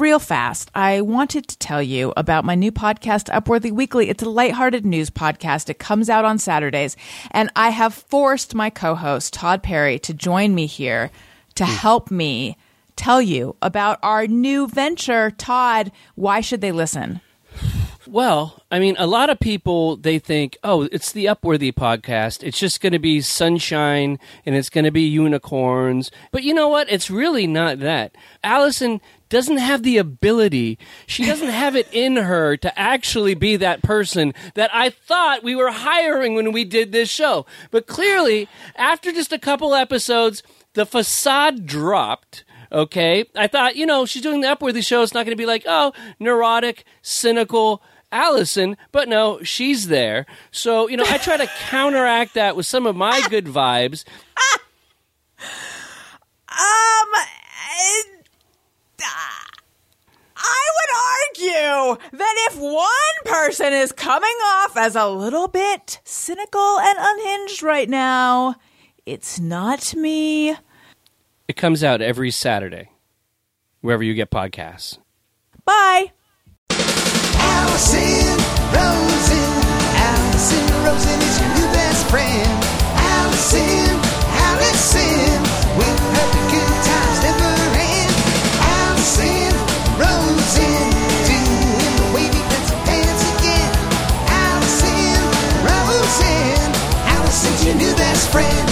real fast, I wanted to tell you about my new podcast, Upworthy Weekly. It's a lighthearted news podcast. It comes out on Saturdays, and I have forced my co-host Todd Perry to join me here to hmm. help me tell you about our new venture. Todd, why should they listen? Well, I mean, a lot of people they think, "Oh, it's the Upworthy podcast. It's just going to be sunshine and it's going to be unicorns." But you know what? It's really not that. Allison doesn't have the ability. She doesn't have it in her to actually be that person that I thought we were hiring when we did this show. But clearly, after just a couple episodes, the facade dropped. Okay. I thought, you know, she's doing the Upworthy show. It's not going to be like, oh, neurotic, cynical Allison, but no, she's there. So, you know, I try to counteract that with some of my good vibes. Um, I would argue that if one person is coming off as a little bit cynical and unhinged right now, it's not me. It comes out every Saturday, wherever you get podcasts. Bye. Allison Rosen. Allison Rosen is your new best friend. Allison, Allison, the good times never end. Allison Rosen, doing the wavy. Allison Rosen, Allison's your new best friend.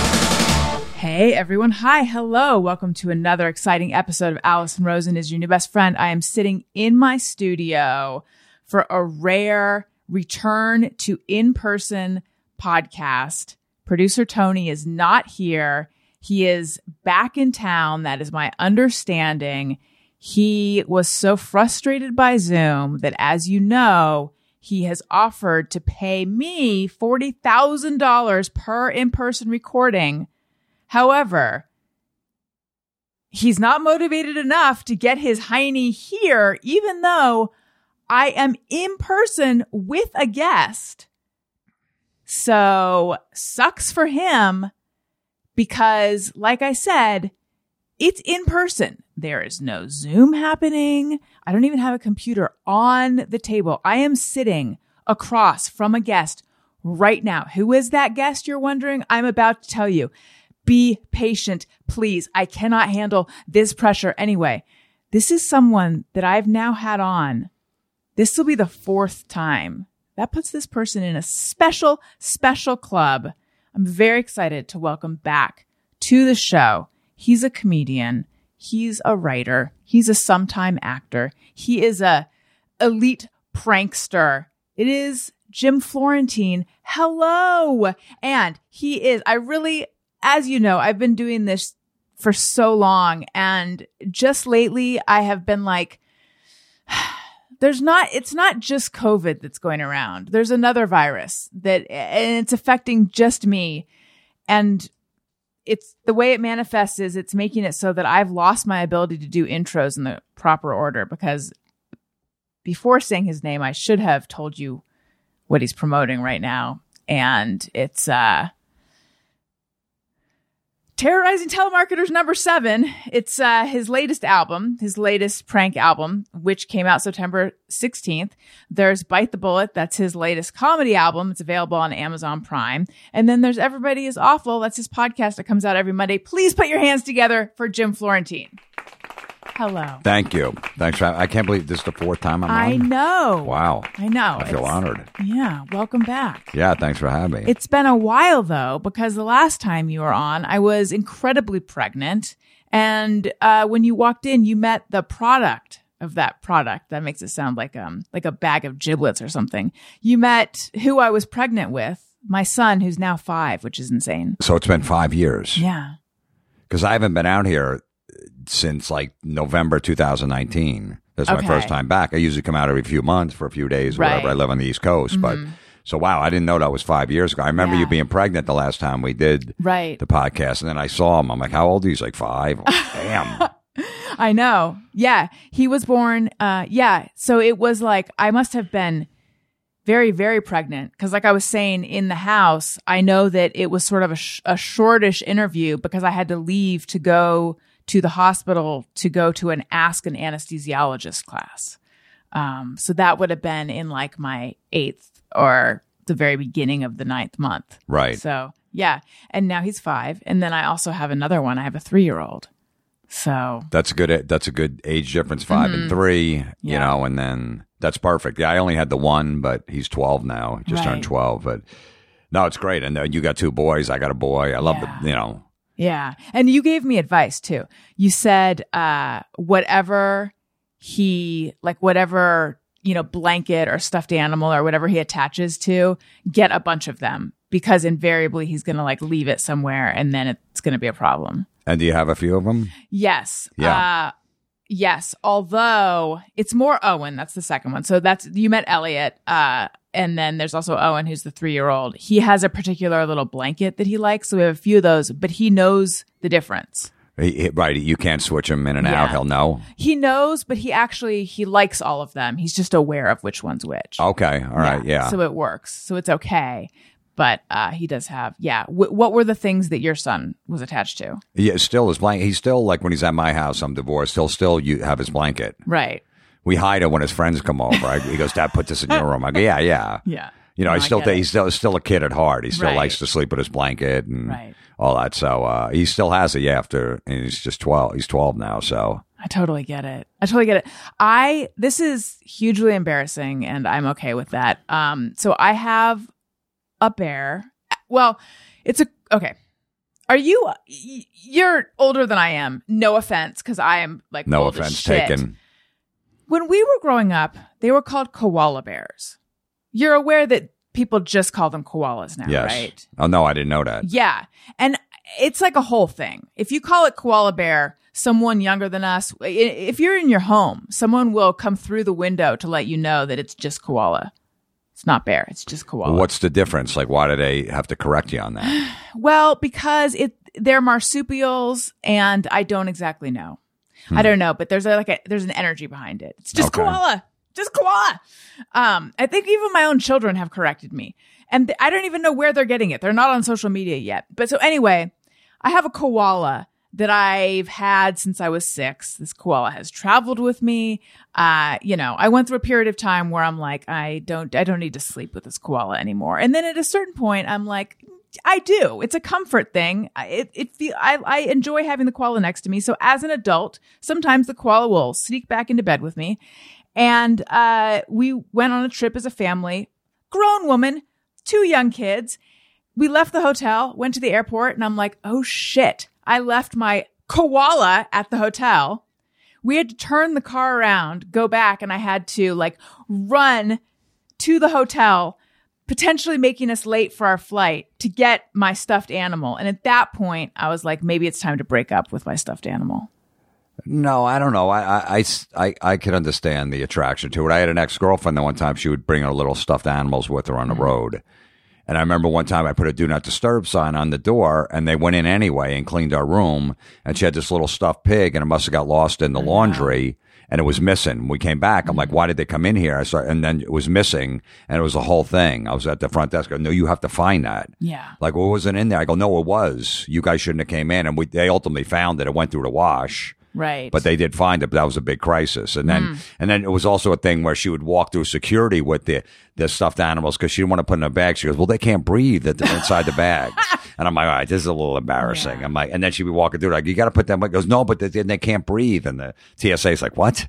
Hey everyone. Hi. Hello. Welcome to another exciting episode of Allison Rosen is your new best friend. I am sitting in my studio for a rare return to in-person podcast. Producer Tony is not here. He is back in town. That is my understanding. He was so frustrated by Zoom that as you know, he has offered to pay me $40,000 per in-person recording However, he's not motivated enough to get his hiney here, even though I am in person with a guest. So sucks for him because, like I said, it's in person. There is no Zoom happening. I don't even have a computer on the table. I am sitting across from a guest right now. Who is that guest you're wondering? I'm about to tell you. Be patient, please. I cannot handle this pressure anyway. This is someone that I've now had on. This will be the fourth time. That puts this person in a special, special club. I'm very excited to welcome back to the show. He's a comedian. He's a writer. He's a sometime actor. He is a elite prankster. It is Jim Florentine. Hello. And he is, I really, as you know, I've been doing this for so long. And just lately, I have been like, there's not, it's not just COVID that's going around. There's another virus that, and it's affecting just me. And it's the way it manifests is it's making it so that I've lost my ability to do intros in the proper order because before saying his name, I should have told you what he's promoting right now. And it's, uh, Terrorizing Telemarketers number seven. It's uh, his latest album, his latest prank album, which came out September 16th. There's Bite the Bullet. That's his latest comedy album. It's available on Amazon Prime. And then there's Everybody is Awful. That's his podcast that comes out every Monday. Please put your hands together for Jim Florentine. Hello. Thank you. Thanks for. I can't believe this is the fourth time I'm I on. know. Wow. I know. I feel It's- honored. Yeah. Welcome back. Yeah. Thanks for having me. It's been a while though, because the last time you were on, I was incredibly pregnant. And uh, when you walked in, you met the product of that product. That makes it sound like um like a bag of giblets or something. You met who I was pregnant with, my son, who's now five, which is insane. so it's been five years Yeah. because I haven't been out here since like November 2019. That's my first time back. I usually come out every few months for a few days, or whatever. I live on the East Coast, but so wow, I didn't know that was five years ago. I remember Yeah. you being pregnant the last time we did Right. the podcast, and then I saw him. I'm like, how old are you? He's like five. Damn. I know. Yeah. He was born. Uh, yeah. So it was like, I must have been very, very pregnant. Cause like I was saying in the house, I know that it was sort of a, sh- a shortish interview because I had to leave to go to the hospital to go to an Ask an Anesthesiologist class. Um, so that would have been in like my eighth or the very beginning of the ninth month. Right. So yeah. And now he's five. And then I also have another one. I have a three year old. So That's a good. That's a good age difference, 5 and three. You Mm-hmm. Yeah. know, and then that's perfect. Yeah, I only had the one, but he's twelve now. Just Right. turned twelve. But no, it's great. And uh, you got two boys. I got a boy. I love Yeah. the. You know, Yeah. And you gave me advice too. You said uh whatever he like whatever, you know, blanket or stuffed animal or whatever he attaches to, get a bunch of them because invariably he's going to like leave it somewhere and then it's going to be a problem. and do you have a few of them? Yes. Yeah. Uh yes, although it's more Owen, that's the second one. So that's you met Elliot uh and then there's also Owen who's the 3-year-old. He has a particular little blanket that he likes, so we have a few of those, but he knows the difference. Right. You can't switch him in and Yeah. out. He'll know. He knows, but he actually he likes all of them. He's just aware of which one's which. Okay. All right. Yeah. So it works. So it's okay. But uh, he does have yeah. W- what were the things that your son was attached to? yeah. Still his blanket. He's still like when he's at my house. I'm divorced. He'll still you have his blanket. Right. We hide it when his friends come over. I, he goes, Dad, put this in your room. I go, Yeah, yeah. Yeah. You know, No, I I still get think it. he's still still a kid at heart. He still Right. likes to sleep with his blanket and Right. all that. So uh, he still has it. Yeah, after and he's just twelve. He's twelve now. So I totally get it. I totally get it. I this is hugely embarrassing and I'm okay with that. Um so I have a bear. Well, it's a okay. Are you you're older than I am. No offense cuz I am like no offense taken. When we were growing up, they were called koala bears. You're aware that people just call them koalas now, Yes. right? Oh no, I didn't know that. Yeah. And it's like a whole thing. If you call it koala bear, someone younger than us, if you're in your home, someone will come through the window to let you know that it's just koala. It's not bear, it's just koala. What's the difference? Like, why do they have to correct you on that? Well, because it they're marsupials and I don't exactly know. I don't know, but there's a, like a there's an energy behind it. It's just Okay. koala. Just koala. Um, I think even my own children have corrected me. And th- I don't even know where they're getting it. They're not on social media yet. But so anyway, I have a koala that I've had since I was six. This koala has traveled with me. Uh, you know, I went through a period of time where I'm like, I don't, I don't need to sleep with this koala anymore. And then at a certain point, I'm like, I do. It's a comfort thing. It, it feel, I, I enjoy having the koala next to me. So as an adult, sometimes the koala will sneak back into bed with me. And, uh, we went on a trip as a family, grown woman, two young kids we left the hotel, went to the airport, and I'm like, oh shit. I left my koala at the hotel. We had to turn the car around, go back, and I had to like run to the hotel, potentially making us late for our flight to get my stuffed animal. And at that point, I was like, maybe it's time to break up with my stuffed animal. No, I don't know. I, I, I, I, could understand the attraction to it. I had an ex girlfriend that one time she would bring her little stuffed animals with her on the mm-hmm. road. And I remember one time I put a do not disturb sign on the door and they went in anyway and cleaned our room. And she had this little stuffed pig and it must have got lost in the laundry and it was missing. We came back. I'm like, mm-hmm. why did they come in here? I saw, and then it was missing and it was the whole thing. I was at the front desk. I go, no, you have to find that. Yeah. Like, well, it wasn't in there. I go, no, it was. You guys shouldn't have came in. And we, they ultimately found it. It went through the wash Right. but they did find it. But that was a big crisis. And then, mm. and then it was also a thing where she would walk through security with the the stuffed animals because she didn't want to put in a bag. She goes, "Well, they can't breathe at the, inside the bag." And I'm like, "All right, this is a little embarrassing." Yeah. I'm like, and then she'd be walking through like, "You got to put them." It goes, "No, but they, they can't breathe." And the TSA is like, "What?"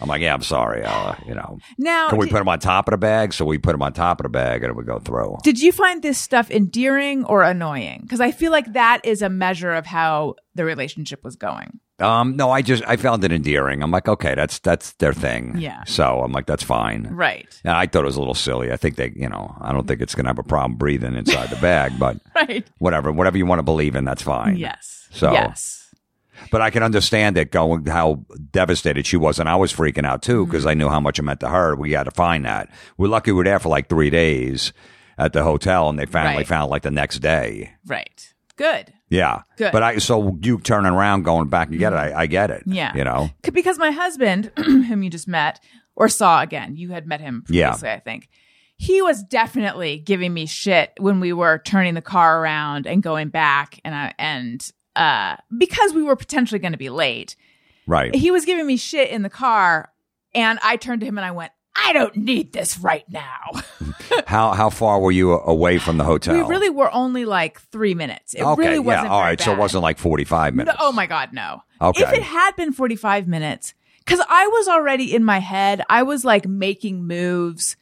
I'm like, "Yeah, I'm sorry. Uh, you know, now, can we did, put them on top of the bag?" So we put them on top of the bag, and it would go through. did you find this stuff endearing or annoying? Because I feel like that is a measure of how the relationship was going. Um, no, I just I found it endearing. I'm like, okay, that's that's their thing. Yeah. So I'm like, that's fine. Right. And I thought it was a little silly. I think they, you know, I don't think it's going to have a problem breathing inside the bag, but Right. whatever, whatever you want to believe in, that's fine. Yes. So- yes. But I can understand it going how devastated she was, and I was freaking out too because I knew how much it meant to her. We had to find that. We're lucky we were there for like three days at the hotel, and they finally Right. found it, like the next day. Right. Good. Yeah. Good. But I so you turning around, going back and get it. I, I get it. Yeah. You know. C- Because my husband, whom you just met or saw again, you had met him Yeah. previously, I think. He was definitely giving me shit when we were turning the car around and going back, and I and uh, because we were potentially going to be late. Right. He was giving me shit in the car, and I turned to him and I went, I don't need this right now. how how far were you away from the hotel? We really were only like three minutes. It okay. really wasn't yeah. All right. So it wasn't like forty five No, minutes. oh my God, no. Okay. If it had been 45 minutes, because I was already in my head, I was like making moves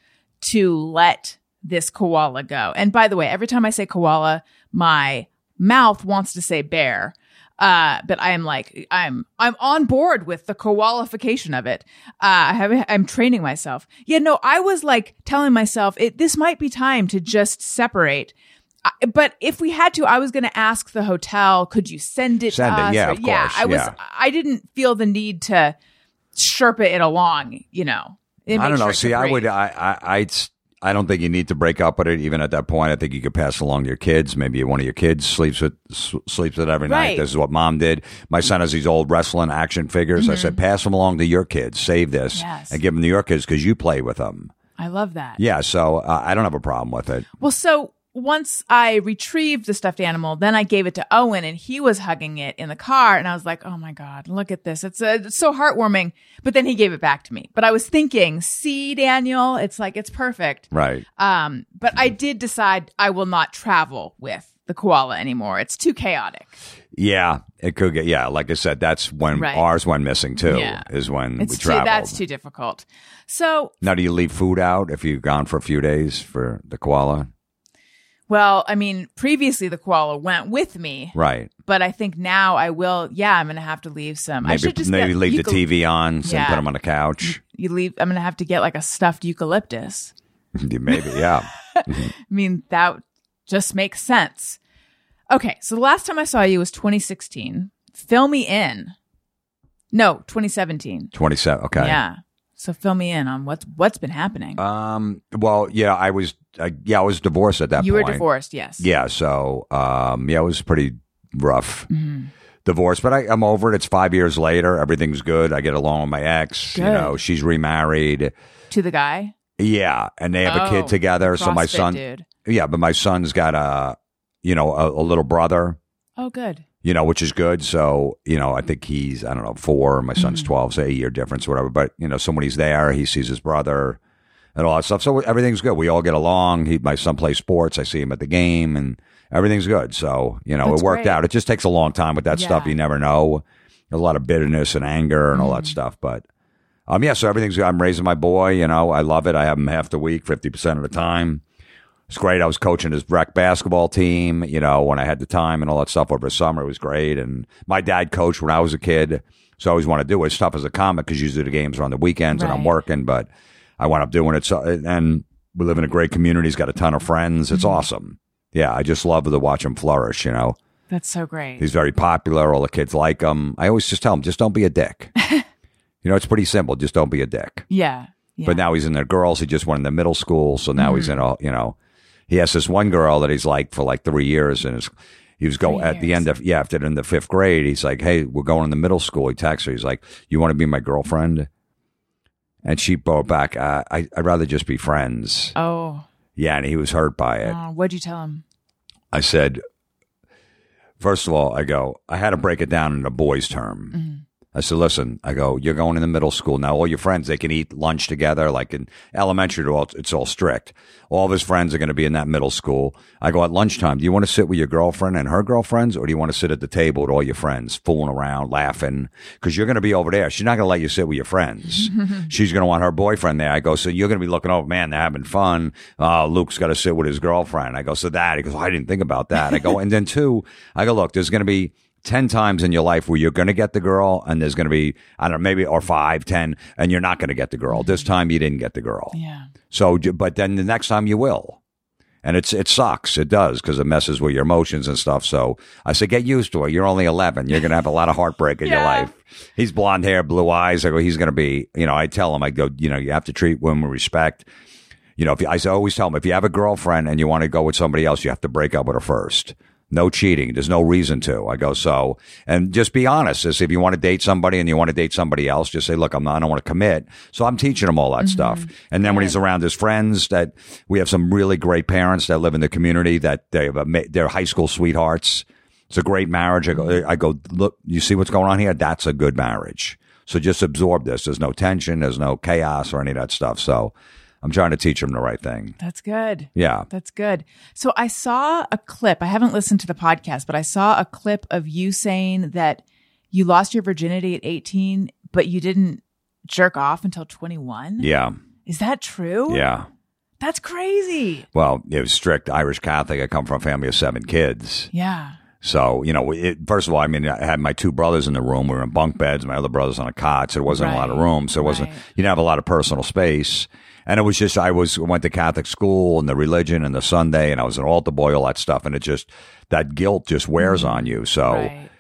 to let this koala go. And by the way, every time I say koala, my mouth wants to say bear. Uh, but I am like, I'm, I'm on board with the koalification of it. Uh, I have, I'm training myself. Yeah, no, I was like telling myself it, this might be time to just separate. I- But if we had to, I was going to ask the hotel, could you send it Send to it, us? yeah, Or- of yeah, course, I was, yeah. I didn't feel the need to sherpa it along, you know. I don't know. sure it See, I would. I, I. I'd. I don't think you need to break up with it. Even at that point, I think you could pass along to your kids. Maybe one of your kids sleeps with s- sleeps with it every night. Right. This is what mom did. My son has these old wrestling action figures. I said, pass them along to your kids. Save this Mm-hmm. Yes. and give them to your kids because you play with them. I love that. Yeah. So uh, I don't have a problem with it. Well, so once I retrieved the stuffed animal, then I gave it to Owen and he was hugging it in the car. And I was like, oh my God, look at this. It's, uh it's so heartwarming. But then he gave it back to me. But I was thinking, see, Daniel, it's like, it's perfect. Right. Um, but I did decide I will not travel with the koala anymore. It's too chaotic. Yeah. It could get. Yeah. Like I said, that's when Right. ours went missing too. Yeah. Is when It's we too, that's too difficult. So, now, do you leave food out if you've gone for a few days for the koala? Well, I mean, previously the koala went with me, Right. but I think now I will. Yeah, I'm going to have to leave some. I Maybe should just maybe get leave the TV on, so Yeah. put them on the couch. You leave. I'm going to have to get like a stuffed eucalyptus. maybe, yeah. I mean, that just makes sense. Okay, so the last time I saw you was 2016. Fill me in. No, 2017. Twenty-seven. Okay. Yeah. So fill me in on what's what's been happening. Um. Well, yeah. I was. Uh, yeah, I was divorced at that point. you point. were divorced, yes. Yeah. So, um. Yeah, it was pretty rough. Mm-hmm. Divorce, but I, I'm over it. It's five years later. Everything's good. I get along with my ex. You Good. know, she's remarried. To the guy. Yeah, and they have a Oh, kid together. So my CrossFit son. dude. Yeah, but my son's got a, you know, a, a little brother. Oh, good. you know, which is good. So, you know, I think he's, I don't know, four. My son's Mm-hmm. 12, so a year difference, whatever. But, you know, so when he's there, he sees his brother and all that stuff. So everything's good. We all get along. He, my son plays sports. I see him at the game and everything's good. So, you know, That's it worked great. out. It just takes a long time with that stuff. Yeah. Mm-hmm. You never know. There's a lot of bitterness and anger and all that stuff. But, um, yeah, so everything's good. I'm raising my boy. You know, I love it. I have him half the week, 50% of the time. It's great. I was coaching his rec basketball team, you know, when I had the time and all that stuff over the summer. It was great. And my dad coached when I was a kid. So I always want to do it. It's tough as a comic because usually the games are on the weekends and I'm working, but I wound up doing it. So, and we live in a great community. He's got a ton of friends. It's awesome. Yeah. I just love to watch him flourish, you know. That's so great. He's very popular. All the kids like him. I always just tell him, just don't be a dick. you know, it's pretty simple. Just don't be a dick. yeah. yeah. But now he's in the girls. He just went in the middle school, so now he's in Mm-hmm. a you know, he has this one girl that he's like for like three years, and is he was going at the end of yeah after in the fifth grade. He's like, hey, we're going in the middle school. He texts her. He's like, you want to be my girlfriend? And she brought back, uh, I I'd rather just be friends. oh, Yeah, and he was hurt by it. oh, what'd you tell him? I said, first of all, I go, I had to break it down in a boys' term. Mm-hmm. I said, listen, I go, you're going in the middle school. Now, all your friends, they can eat lunch together. Like in elementary, it's all strict. All of his friends are going to be in that middle school. I go, at lunchtime, do you want to sit with your girlfriend and her girlfriends, or do you want to sit at the table with all your friends, fooling around, laughing? Because you're going to be over there. She's not going to let you sit with your friends. She's going to want her boyfriend there. I go, so you're going to be looking over, man, they're having fun. Uh, Luke's got to sit with his girlfriend. I go, so that. He goes, I didn't think about that. I go, and then two, I go, look, there's going to be 10 times in your life where you're going to get the girl and there's going to be, I don't know, maybe, or five, ten, and you're not going to get the girl. This mm-hmm. time you didn't get the girl. Yeah. So, but then the next time you will. And it's, it sucks. It does because it messes with your emotions and stuff. So I say, get used to it. You're only 11. You're going to have a lot of heartbreak in your life. He's blonde hair, blue eyes. I go, he's going to be, you know, I tell him, I go, you know, you have to treat women with respect. You know, if you, I always tell him, if you have a girlfriend and you want to go with somebody else, you have to break up with her first. No cheating. There's no reason to. I go, so, and just be honest. As if you want to date somebody and you want to date somebody else, just say, look, I'm not, I don't want to commit. So I'm teaching him all that mm-hmm. stuff. And then when he's around his friends that we have some really great parents that live in the community that they have, a, they're high school sweethearts It's a great marriage. I go, mm-hmm. I go, look, you see what's going on here? That's a good marriage. So just absorb this. There's no tension. There's no chaos or any of that stuff. So I'm trying to teach them the right thing. That's good. Yeah. That's good. So I saw a clip. I haven't listened to the podcast, but I saw a clip of you saying that you lost your virginity at 18, but you didn't jerk off until 21. Yeah. Is that true? Yeah. That's crazy. Well, it was strict Irish Catholic. I come from a family of seven kids. Yeah. So, you know, it, first of all, I mean, I had my two brothers in the room. We were in bunk beds. My other brother's on a cot. So there wasn't a lot of Right. room. So it wasn't, Right. you didn't have a lot of personal space. And it was just, I was, went to Catholic school and the religion and the Sunday and I was an altar boy, all that stuff. And it just, that guilt just wears on you. So, Right.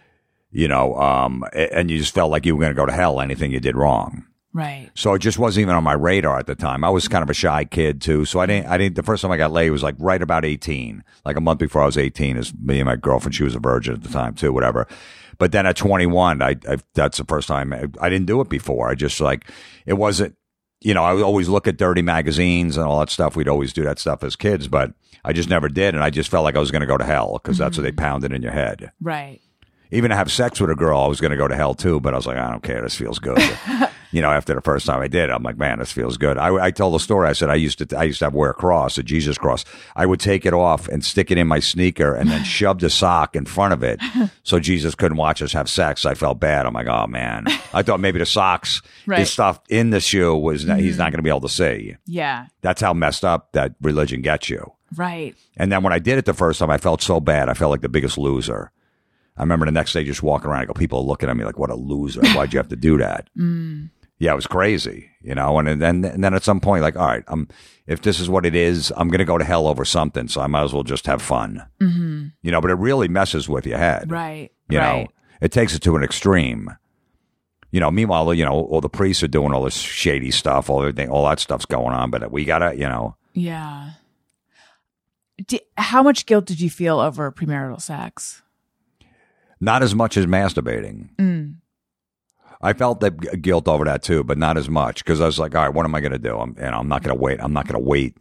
you know, um, and you just felt like you were going to go to hell anything you did wrong. Right. So it just wasn't even on my radar at the time. I was kind of a shy kid too. So I didn't, I didn't, the first time I got laid was like right about 18, like a month before I was 18 is me and my girlfriend. She was a virgin at the time too, whatever. But then at 21, I, I that's the first time I, I didn't do it before. I just like, it wasn't, you know, I would always look at dirty magazines and all that stuff. We'd always do that stuff as kids, but I just never did. And I just felt like I was going to go to hell because that's what they mm-hmm. pounded in your head. Right. Even to have sex with a girl, I was going to go to hell too, but I was like, I don't care. This feels good. you know, after the first time I did, it, I'm like, man, this feels good. I, I told the story. I said I used to, I used to have wear a cross, a Jesus cross. I would take it off and stick it in my sneaker, and then shove the sock in front of it, so Jesus couldn't watch us have sex. I felt bad. I'm like, oh man. I thought maybe the socks, Right. the stuff in the shoe was not, he's not mm-hmm. going to be able to see. Yeah. That's how messed up that religion gets you. Right. And then when I did it the first time, I felt so bad. I felt like the biggest loser. I remember the next day just walking around. I go, people are looking at me like, what a loser. Why'd you have to do that? Mm. Yeah, it was crazy, you know. And then, and then at some point, like, all right, um, if this is what it is, I'm going to go to hell over something. So I might as well just have fun, mm-hmm. you know. But it really messes with your head, Right. You right. know, it takes it to an extreme. You know, meanwhile, you know, all the priests are doing all this shady stuff, all everything, all that stuff's going on. But we gotta, you know, Yeah. How much guilt did you feel over premarital sex? Not as much as masturbating. I felt that guilt over that too, but not as much because I was like, all right, what am I going to do? I'm, and I'm not going to wait. I'm not going to wait,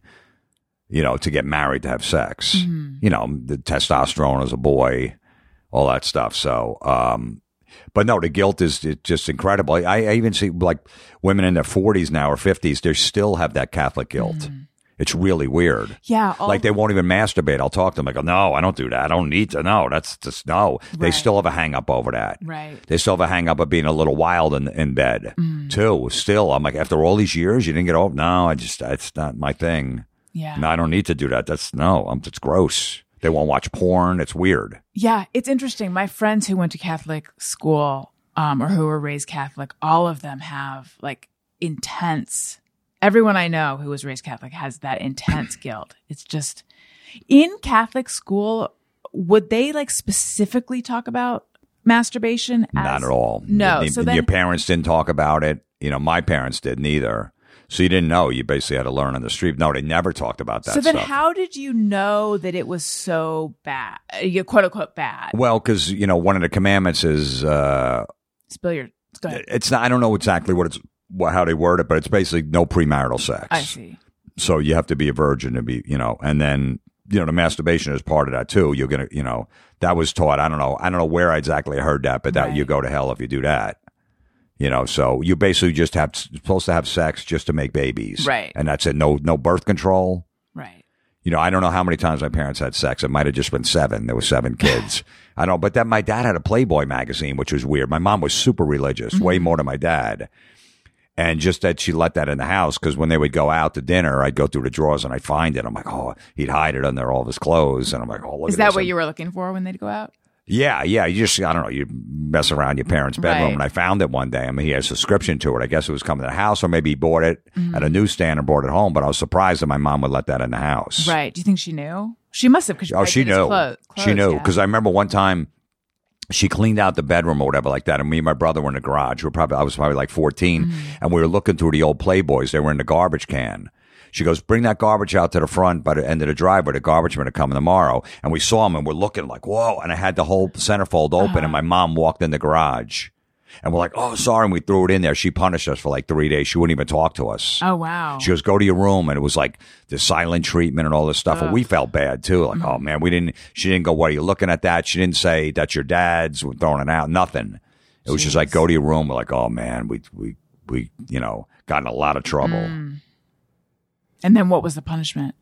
you know, to get married to have sex. You know, the testosterone as a boy, all that stuff. So, um, but no, the guilt is it's just incredible. I, I even see like women in their 40s now or 50s, they still have that Catholic guilt. It's really weird. Yeah. Like they won't even masturbate. I'll talk to them. I go, no, I don't do that. I don't need to. No, that's just no. They still have a hang up over that. Right. They still have a hang up of being a little wild in, in bed Mm. too. Still, I'm like, after all these years, you didn't get over. No, I just, that's not my thing. Yeah. No, I don't need to do that. That's no, I'm, it's gross. They won't watch porn. It's weird. Yeah, it's interesting. My friends who went to Catholic school um, or who were raised Catholic, all of them have like intense. Everyone I know who was raised Catholic has that intense guilt. It's just in Catholic school. Would they like specifically talk about masturbation? As, not at all. No. The- so then, your parents didn't talk about it. You know, my parents didn't either. So you didn't know. You basically had to learn on the street. No, they never talked about that so then, stuff. how did you know that it was so bad? You quote unquote bad. well, because you know, one of the commandments is uh, Spill your. Go ahead. it's not. I don't know exactly what it's what, how they word it, but it's basically no premarital sex. I see. So you have to be a virgin to be, you know, and then you know the masturbation is part of that too. You're gonna, you know, that was taught. I don't know. I don't know where I exactly I heard that, but that Right. you go to hell if you do that. You know, so you basically just have supposed to have sex just to make babies, Right. And that's it. No, no birth control. Right. You know, I don't know how many times my parents had sex. It might have just been seven. There were seven kids. I don't, but that my dad had a Playboy magazine, which was weird. My mom was super religious, way mm-hmm. more than my dad. And just that she let that in the house because when they would go out to dinner, I'd go through the drawers and I'd find it. I'm like, oh, he'd hide it under all of his clothes. And I'm like, oh, look Is at that what you were looking for when they'd go out? yeah, yeah. You just, I don't know, you mess around your parents' bedroom. Right. And I found it one day. I mean, he had a subscription to it. I guess it was coming to the house or maybe he bought it Mm-hmm. at a newsstand and bought it home. But I was surprised that my mom would let that in the house. Right. Do you think she knew? She must have. Cause Oh, she knew. Clothes, she knew yeah. because I remember one time she cleaned out the bedroom or whatever like that, and me and my brother were in the garage. We were probably I was probably like 14 Mm-hmm. and we were looking through the old Playboys. They were in the garbage can. She goes, bring that garbage out to the front by the end of the driveway. The garbage men are coming tomorrow. And we saw them and we're looking like, whoa. And I had the whole centerfold open Uh-huh. and my mom walked in the garage. And we're like, oh, sorry. And we threw it in there. She punished us for like three days. She wouldn't even talk to us. Oh wow. She goes, go to your room. And it was like the silent treatment and all this stuff. And we felt bad too. Like, oh man, we didn't, she didn't go, what are you looking at that? She didn't say, that's your dad's. We're throwing it out. Nothing. It was just like, go to your room. We're like, oh man, we, we, we, you know, got in a lot of trouble. Mm. and then what was the punishment?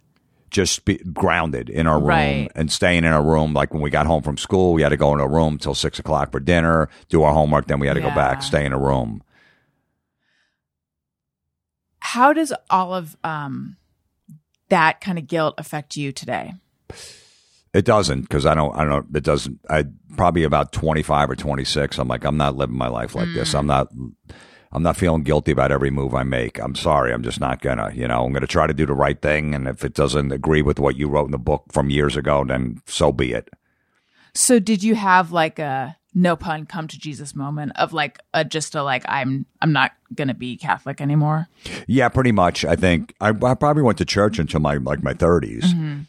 Just be grounded in our room Right. and staying in our room. Like when we got home from school, we had to go in a room till six o'clock for dinner, do our homework. Then we had to go back, stay in a room. How does all of um that kind of guilt affect you today? It doesn't because I don't. I don't. It doesn't. I probably about twenty five or twenty six. I'm like, I'm not living my life like this. I'm not. I'm not feeling guilty about every move I make. I'm sorry. I'm just not gonna. You know, I'm gonna try to do the right thing. And if it doesn't agree with what you wrote in the book from years ago, then so be it. So did you have like a no pun come to Jesus moment of like a just a like I'm I'm not gonna be Catholic anymore? Yeah, pretty much. I think I, I probably went to church until my like my 30s.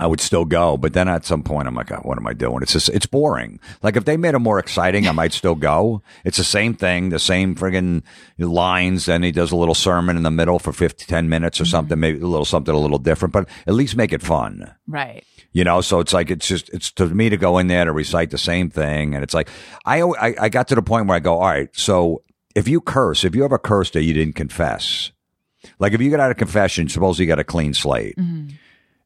I would still go, but then at some point I'm like, oh, what am I doing? It's just it's boring. Like if they made it more exciting, I might still go. It's the same thing, the same friggin' lines. Then he does a little sermon in the middle for 50, 10 minutes or something, mm-hmm. maybe a little something a little different, but at least make it fun. Right. You know, so it's like it's just it's to me to go in there to recite the same thing, and it's like I I, I got to the point where I go, all right, so if you curse, if you have a curse that you didn't confess, like if you get out of confession, suppose you got a clean slate, mm-hmm.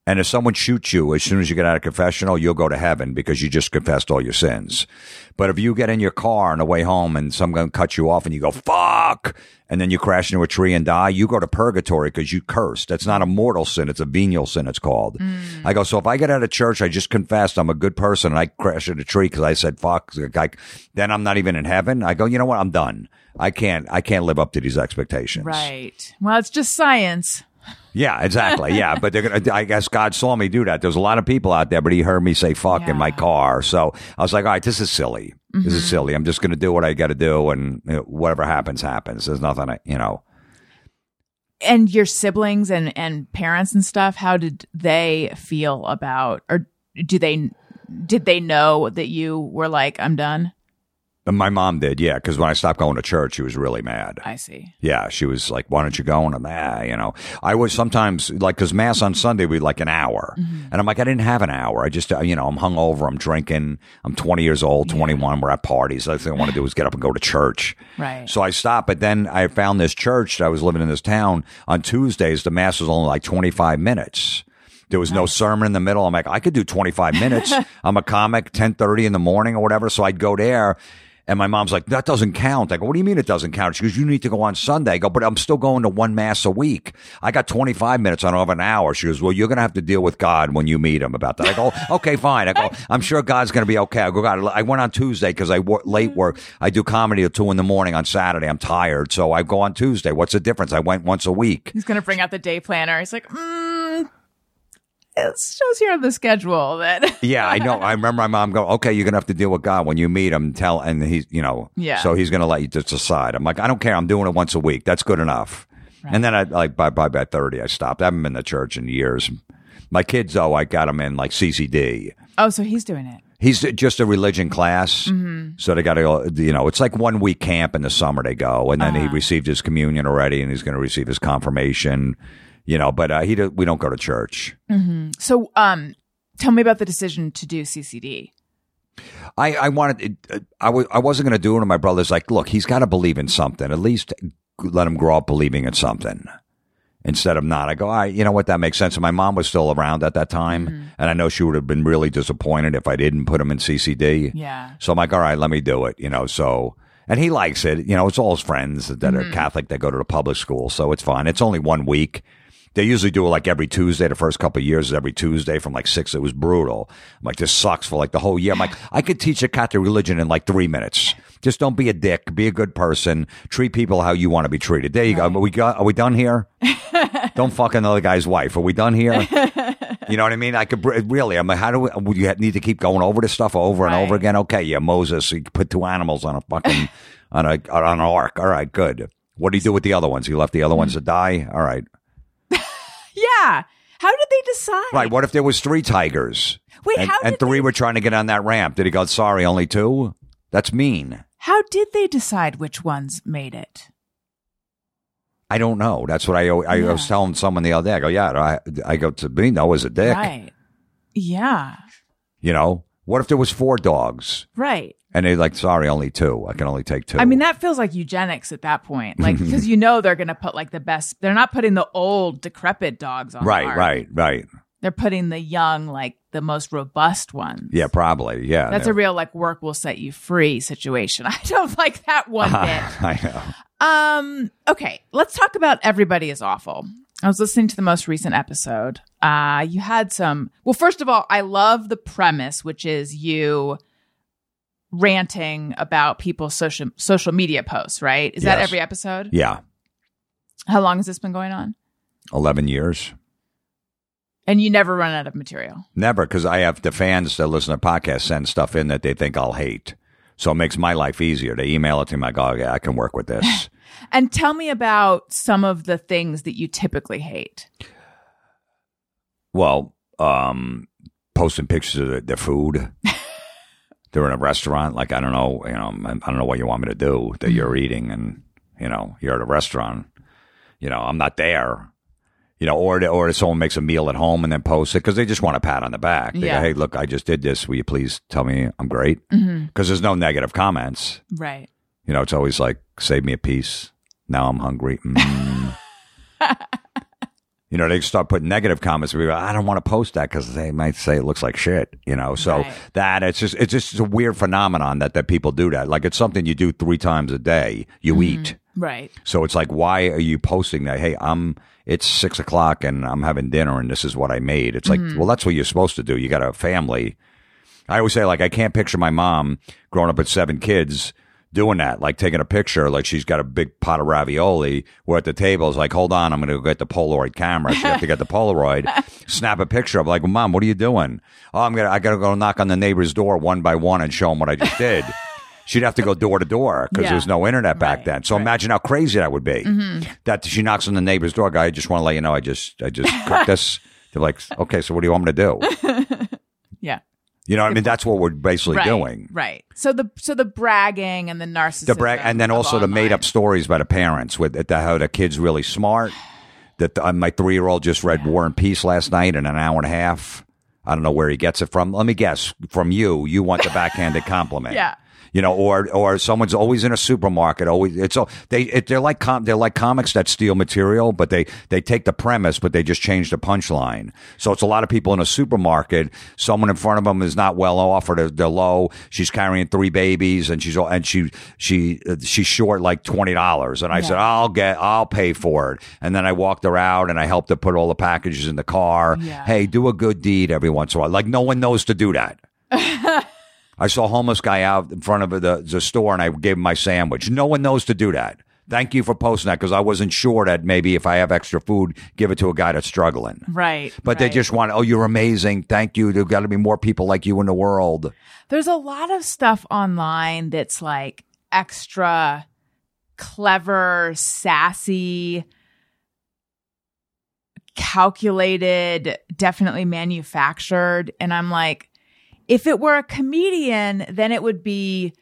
And if someone shoots you as soon as you get out of confessional, you'll go to heaven because you just confessed all your sins. But if you get in your car on the way home and someone cuts you off and you go fuck, and then you crash into a tree and die, you go to purgatory because you cursed. That's not a mortal sin; it's a venial sin. It's called. Mm. I go. So if I get out of church, I just confessed I'm a good person, and I crash into a tree because I said fuck. Like, then I'm not even in heaven. I go. You know what? I'm done. I can't. I can't live up to these expectations. Right. Well, it's just science. Yeah, exactly. Yeah, but they're gonna. I guess God saw me do that. There's a lot of people out there, but He heard me say "fuck" in my car, so I was like, "All right, this is silly. This is mm-hmm. silly. I'm just gonna do what I got to do, and you know, whatever happens, happens. There's nothing, I, you know." And your siblings and and parents and stuff, how did they feel about or do they did they know that you were like I'm done? My mom did, yeah, because when I stopped going to church, she was really mad. I see. Yeah, she was like, "Why don't you go?" And I'm, ah, you know, I was sometimes like, because mass on Sunday would be like an hour, and I'm like, I didn't have an hour. I just, uh, you know, I'm hungover, I'm drinking, I'm 20 years old, 21, we're at parties. The only thing I want to do is get up and go to church. Right. So I stopped, but then I found this church. That I was living in this town on Tuesdays. The mass was only like 25 minutes. There was no sermon in the middle. I'm like, I could do 25 minutes. I'm a comic, 10:30 in the morning or whatever. So I'd go there. And my mom's like, that doesn't count. I go, what do you mean it doesn't count? She goes, you need to go on Sunday. I go, but I'm still going to one mass a week. I got 25 minutes. I don't have an hour. She goes, well, you're going to have to deal with God when you meet him about that. I go, okay, fine. I go, I'm sure God's going to be okay. I go, God, I went on Tuesday because I work late work. I do comedy at two in the morning on Saturday. I'm tired. So I go on Tuesday. What's the difference? I went once a week. He's gonna bring out the day planner. He's like, mm, it shows here on the schedule that Yeah, I know. I remember my mom go, okay, you're going to have to deal with God when you meet him. Tell, and he's, you know, Yeah. so he's going to let you just decide. I'm like, I don't care. I'm doing it once a week. That's good enough. Right. And then I, like, by, by, by 30, I stopped. I haven't been to church in years. My kids, though, I got them in like CCD. Oh, so he's doing it. He's just a religion class. Mm-hmm. So they got to go, you know, it's like one week camp in the summer they go. And then he uh-huh. received his communion already and he's going to receive his confirmation, you know, but uh, he, do- we don't go to church. So um tell me about the decision to do CCD. I, I wanted, it, uh, I was, I wasn't going to do it. And my brother's like, look, he's got to believe in something. At least let him grow up believing in something instead of not. I go, right, you know what? That makes sense. And my mom was still around at that time. And I know she would have been really disappointed if I didn't put him in CCD. Yeah. So I'm like, all right, let me do it, you know, so. And he likes it. You know, it's all his friends that are Catholic that go to the public school. So it's fine. It's only one week. They usually do it like every Tuesday. The first couple of years, is every Tuesday from like six. It was brutal. I'm like, this sucks for like the whole year. I'm like, I could teach a Catholic religion in like three minutes. Just don't be a dick. Be a good person. Treat people how you want to be treated. There you go. Are we got? Are we done here? don't fuck another guy's wife. Are we done here? You know what I mean? I could really. I'm like, how do we? Would you need to keep going over this stuff over and over again? Okay, yeah, Moses. He put two animals on a fucking on a on an ark. All right, good. What did he do with the other ones? He left the other ones mm. to die. All right, Yeah. How did they decide? right. What if there was three tigers? Wait, and, how and three they- were trying to get on that ramp. Did he go? Sorry, only two. That's mean. How did they decide which ones made it? I don't know. That's what I I Yeah. was telling someone the other day. I go, yeah. I, I go to me. No, is a dick. Right. Yeah. You know, what if there was four dogs Right. And they're like, sorry, only two. I can only take two. I mean, that feels like eugenics at that point. Like, because you know they're going to put like the best, they're not putting the old, decrepit dogs on. right, right, right. They're putting the young, like the most robust ones. Yeah, probably. Yeah, That's a real, like, work will set you free situation. I don't like that one bit. I know. Um, okay, let's talk about Everybody is Awful. I was listening to the most recent episode. Uh, you had some, well, first of all, I love the premise, which is you ranting about people's social social media posts, right? Is that every episode? Yeah, How long has this been going on? eleven years. And you never run out of material. Never, because I have the fans that listen to podcasts send stuff in that they think I'll hate. So it makes my life easier. They email it to me. I go, yeah, I can work with this. And tell me about some of the things that you typically hate. well, um, posting pictures of the, their food. They're in a restaurant. Like I don't know, you know, I don't know what you want me to do that you're eating, and you know, you're at a restaurant. You know, I'm not there. You know, or or someone makes a meal at home and then posts it because they just want a pat on the back. They Yeah. go, "Hey, look, I just did this. Will you please tell me I'm great?" Because there's no negative comments. Right. You know, it's always like, "Save me a piece." Now I'm hungry. Mm. you know, they start putting negative comments. We go, I don't want to post that because they might say it looks like shit. You know, so Right. that it's just it's just a weird phenomenon that that people do that. Like it's something you do three times a day. You mm-hmm. eat. Right. So it's like, why are you posting that? Hey, I'm. It's six o'clock and I'm having dinner and this is what I made. It's like, mm-hmm. well, that's what you're supposed to do. You got a family. I always say, like, I can't picture my mom growing up with seven kids doing that, like taking a picture, like she's got a big pot of ravioli. We're at the table. It's like, hold on, I'm going to go get the Polaroid camera. She have to get the Polaroid, snap a picture. I'm like, well, mom, what are you doing? Oh, I'm gonna, I got to go knock on the neighbor's door one by one and show them what I just did. She'd have to go door to door because Yeah. there's no internet back Right, then. So right. imagine how crazy that would be. Mm-hmm. That she knocks on the neighbor's door. Guy, I just want to let you know, I just, I just cooked this. They're like, okay, so what do you want me to do? Yeah. You know, what I mean, that's what we're basically right. doing. Right. So the so the bragging and the narcissism. The brag, and then also the made up stories by the parents with the, how the kid's really smart. That uh, my three year old just read War and Peace last night in an hour and a half. I don't know where he gets it from. Let me guess. From you, you want the backhanded compliment. Yeah. You know, or or someone's always in a supermarket. Always, it's all they. It, they're like com, they're like comics that steal material, but they they take the premise, but they just change the punchline. So it's a lot of people in a supermarket. Someone in front of them is not well off, or they're, they're low. She's carrying three babies, and she's and she she she's short like twenty dollars. And I said, I'll get, I'll pay for it. And then I walked her out, and I helped her put all the packages in the car. Yeah. Hey, do a good deed every once in a while. Like no one knows to do that. I saw a homeless guy out in front of the, the store and I gave him my sandwich. No one knows to do that. Thank you for posting that because I wasn't sure that maybe if I have extra food, give it to a guy that's struggling. Right. But they just want, oh, you're amazing. Thank you. There've got to be more people like you in the world. There's a lot of stuff online that's like extra clever, sassy, calculated, definitely manufactured. And I'm like, if it were a comedian, then it would be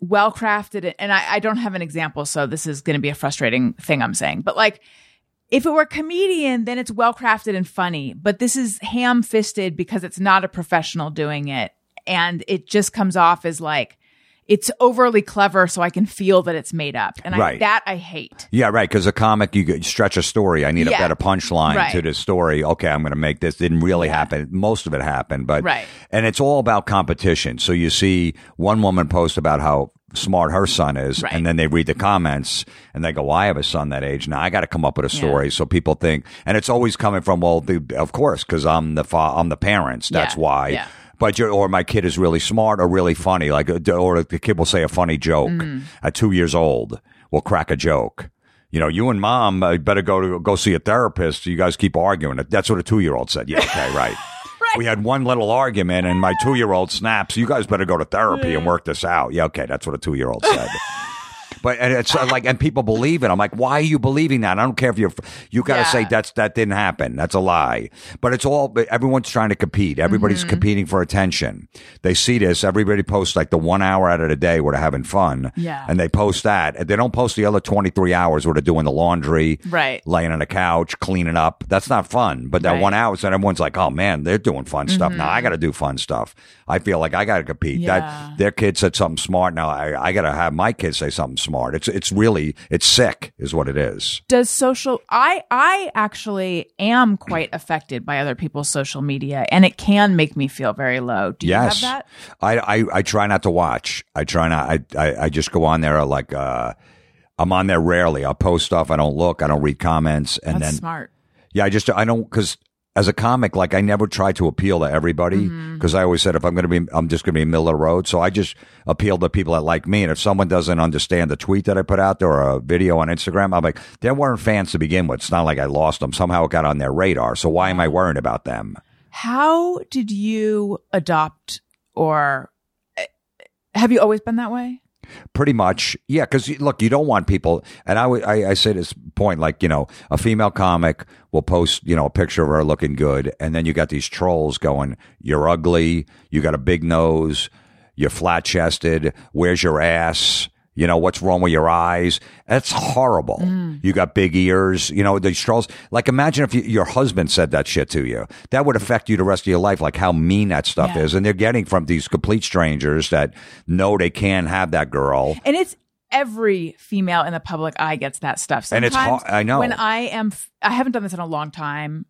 well crafted. And I, I don't have an example, so this is going to be a frustrating thing I'm saying. But like, if it were a comedian, then it's well crafted and funny. But this is ham fisted because it's not a professional doing it. And it just comes off as like, it's overly clever so I can feel that it's made up. And I, Right. that I hate. Yeah, right. Because a comic, you stretch a story. I need Yeah. a better punchline Right. to this story. Okay, I'm going to make this. Didn't really happen. Most of it happened, but Right. And it's all about competition. So you see one woman post about how smart her son is, Right. and then they read the comments and they go, "Well, I have a son that age. Now I got to come up with a story." So people think, and it's always coming from, well, the, of course, because I'm the fa- I'm the parents. That's Yeah. why. Yeah. But you're, or my kid is really smart or really funny, like, uh, or the kid will say a funny joke Mm. at two years old. Will crack a joke. You know, you and mom uh, better go to go see a therapist. You guys keep arguing. That's what a two year old said. Yeah, okay, right. We had one little argument, and my two year old snaps. You guys better go to therapy and work this out. Yeah, okay, that's what a two year old said. But and it's like, and people believe it. I'm like, why are you believing that? I don't care if you're, you got to Yeah. say that's, that didn't happen. That's a lie. But it's all, everyone's trying to compete. Everybody's Mm-hmm. competing for attention. They see this. Everybody posts like the one hour out of the day where they're having fun. Yeah. And they post that. They don't post the other 23 hours where they're doing the laundry, Right. laying on the couch, cleaning up. That's not fun. But that Right. Mm-hmm. one hour, so everyone's like, oh man, they're doing fun stuff. Now I got to do fun stuff. I feel like I got to compete. Yeah. That their kid said something smart. Now I, I got to have my kids say something smart. It's it's really it's sick, is what it is. Does social I I actually am quite affected by other people's social media and it can make me feel very low. Do you yes, have that? I, I I try not to watch. I try not. I I, I just go on there like uh, I'm on there rarely. I'll post stuff. I don't look. I don't read comments, and That's then smart. Yeah, I just I don't because as a comic, like I never try to appeal to everybody Mm-hmm. because I always said if I'm going to be, I'm just going to be middle of the road. So I just appeal to people that like me. And if someone doesn't understand the tweet that I put out there or a video on Instagram, I'm like, they weren't fans to begin with. It's not like I lost them. Somehow it got on their radar. So why am I worrying about them? How did you adopt or eh, have you always been that way? Pretty much, yeah. Because look, you don't want people, and I, I, I say this point, like you know, a female comic will post, you know, a picture of her looking good, and then you got these trolls going, "You're ugly. You got a big nose. You're flat chested. Where's your ass?" You know, what's wrong with your eyes? That's horrible. Mm. You got big ears. You know, these trolls. Like, imagine if you, your husband said that shit to you. That would affect you the rest of your life, like how mean that stuff Yeah. is. And they're getting from these complete strangers that know they can't have that girl. And it's every female in the public eye gets that stuff. And it's hard- I know. When I am, f- I haven't done this in a long time.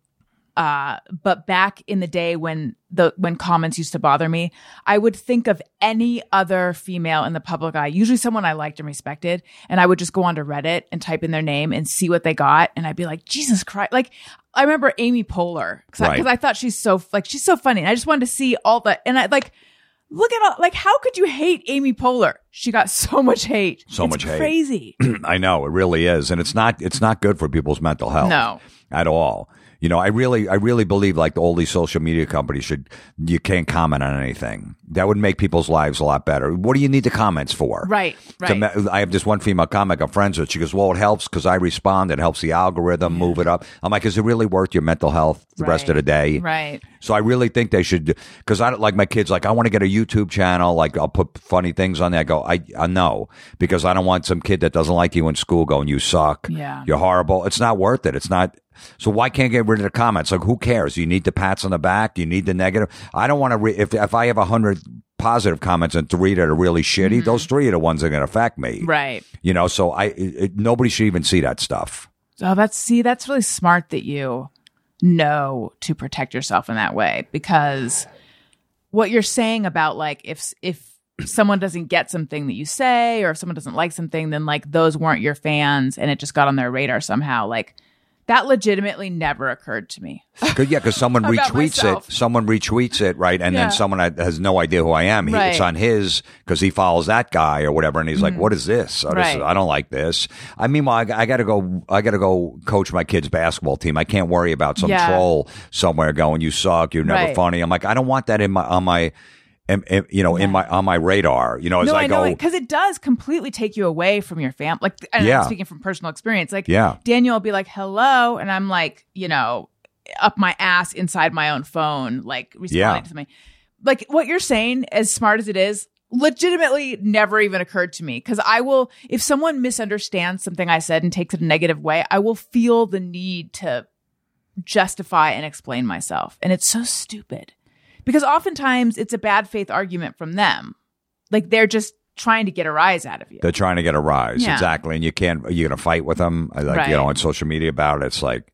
Uh, but back in the day when the when comments used to bother me, I would think of any other female in the public eye, usually someone I liked and respected, and I would just go onto Reddit and type in their name and see what they got, and I'd be like, Jesus Christ! Like I remember Amy Poehler because I, I thought she's so like she's so funny, and I just wanted to see all the and I like look at all like how could you hate Amy Poehler? She got so much hate, So It's much hate. crazy. I know it really is, and it's not it's not good for people's mental health. No. at all. You know, I really I really believe like all these social media companies should you can't comment on anything. That would make people's lives a lot better. What do you need the comments for? Right, right. ma- I have this one female comic I'm friends with. She goes, "Well, it helps because I respond. It helps the algorithm move it up." I'm like, "Is it really worth your mental health the rest of the day?" Right. So I really think they should, because I don't like my kids. Like I want to get a YouTube channel. Like I'll put funny things on there. I go, I, I know because I don't want some kid that doesn't like you in school going, you suck. Yeah. You're horrible. It's not worth it. It's not. So why can't get rid of the comments? Like who cares? You need the pats on the back. You need the negative. I don't want to. Re- if if I have a hundred positive comments and three that are really shitty, those three are the ones that are going to affect me. Mm-hmm. Right. You know. So I it, it- nobody should even see that stuff. Oh, that's see, that's really smart that you know to protect yourself in that way because what you're saying about like if if someone doesn't get something that you say or if someone doesn't like something then like those weren't your fans and it just got on their radar somehow like that legitimately never occurred to me. Cause, yeah, because someone retweets myself. it. Someone retweets it, right? And Yeah. then someone has no idea who I am. He, It's Right. Mm-hmm. on his because he follows that guy or whatever, and he's like, "What is this? Oh, this is- I don't like this." I mean, I, I got to go. I got to go coach my kids' basketball team. I can't worry about some Yeah. troll somewhere going, "You suck. You're never Right. funny." I'm like, I don't want that in my on my. In- in- you know, in my on my radar, you know, as no, I, I go, because it does completely take you away from your fam. Like, and Yeah. Speaking from personal experience. Like, Yeah. Daniel will be like, "Hello," and I'm like, you know, up my ass inside my own phone, like responding Yeah. to something. Like what you're saying, as smart as it is, legitimately never even occurred to me because I will, if someone misunderstands something I said and takes it a negative way, I will feel the need to justify and explain myself, and it's so stupid because oftentimes it's a bad faith argument from them. Like they're just trying to get a rise out of you. They're trying to get a rise. Yeah. Exactly. And you can't, you're going to fight with them. Uh, like, Right. you know, on social media about it. It's like,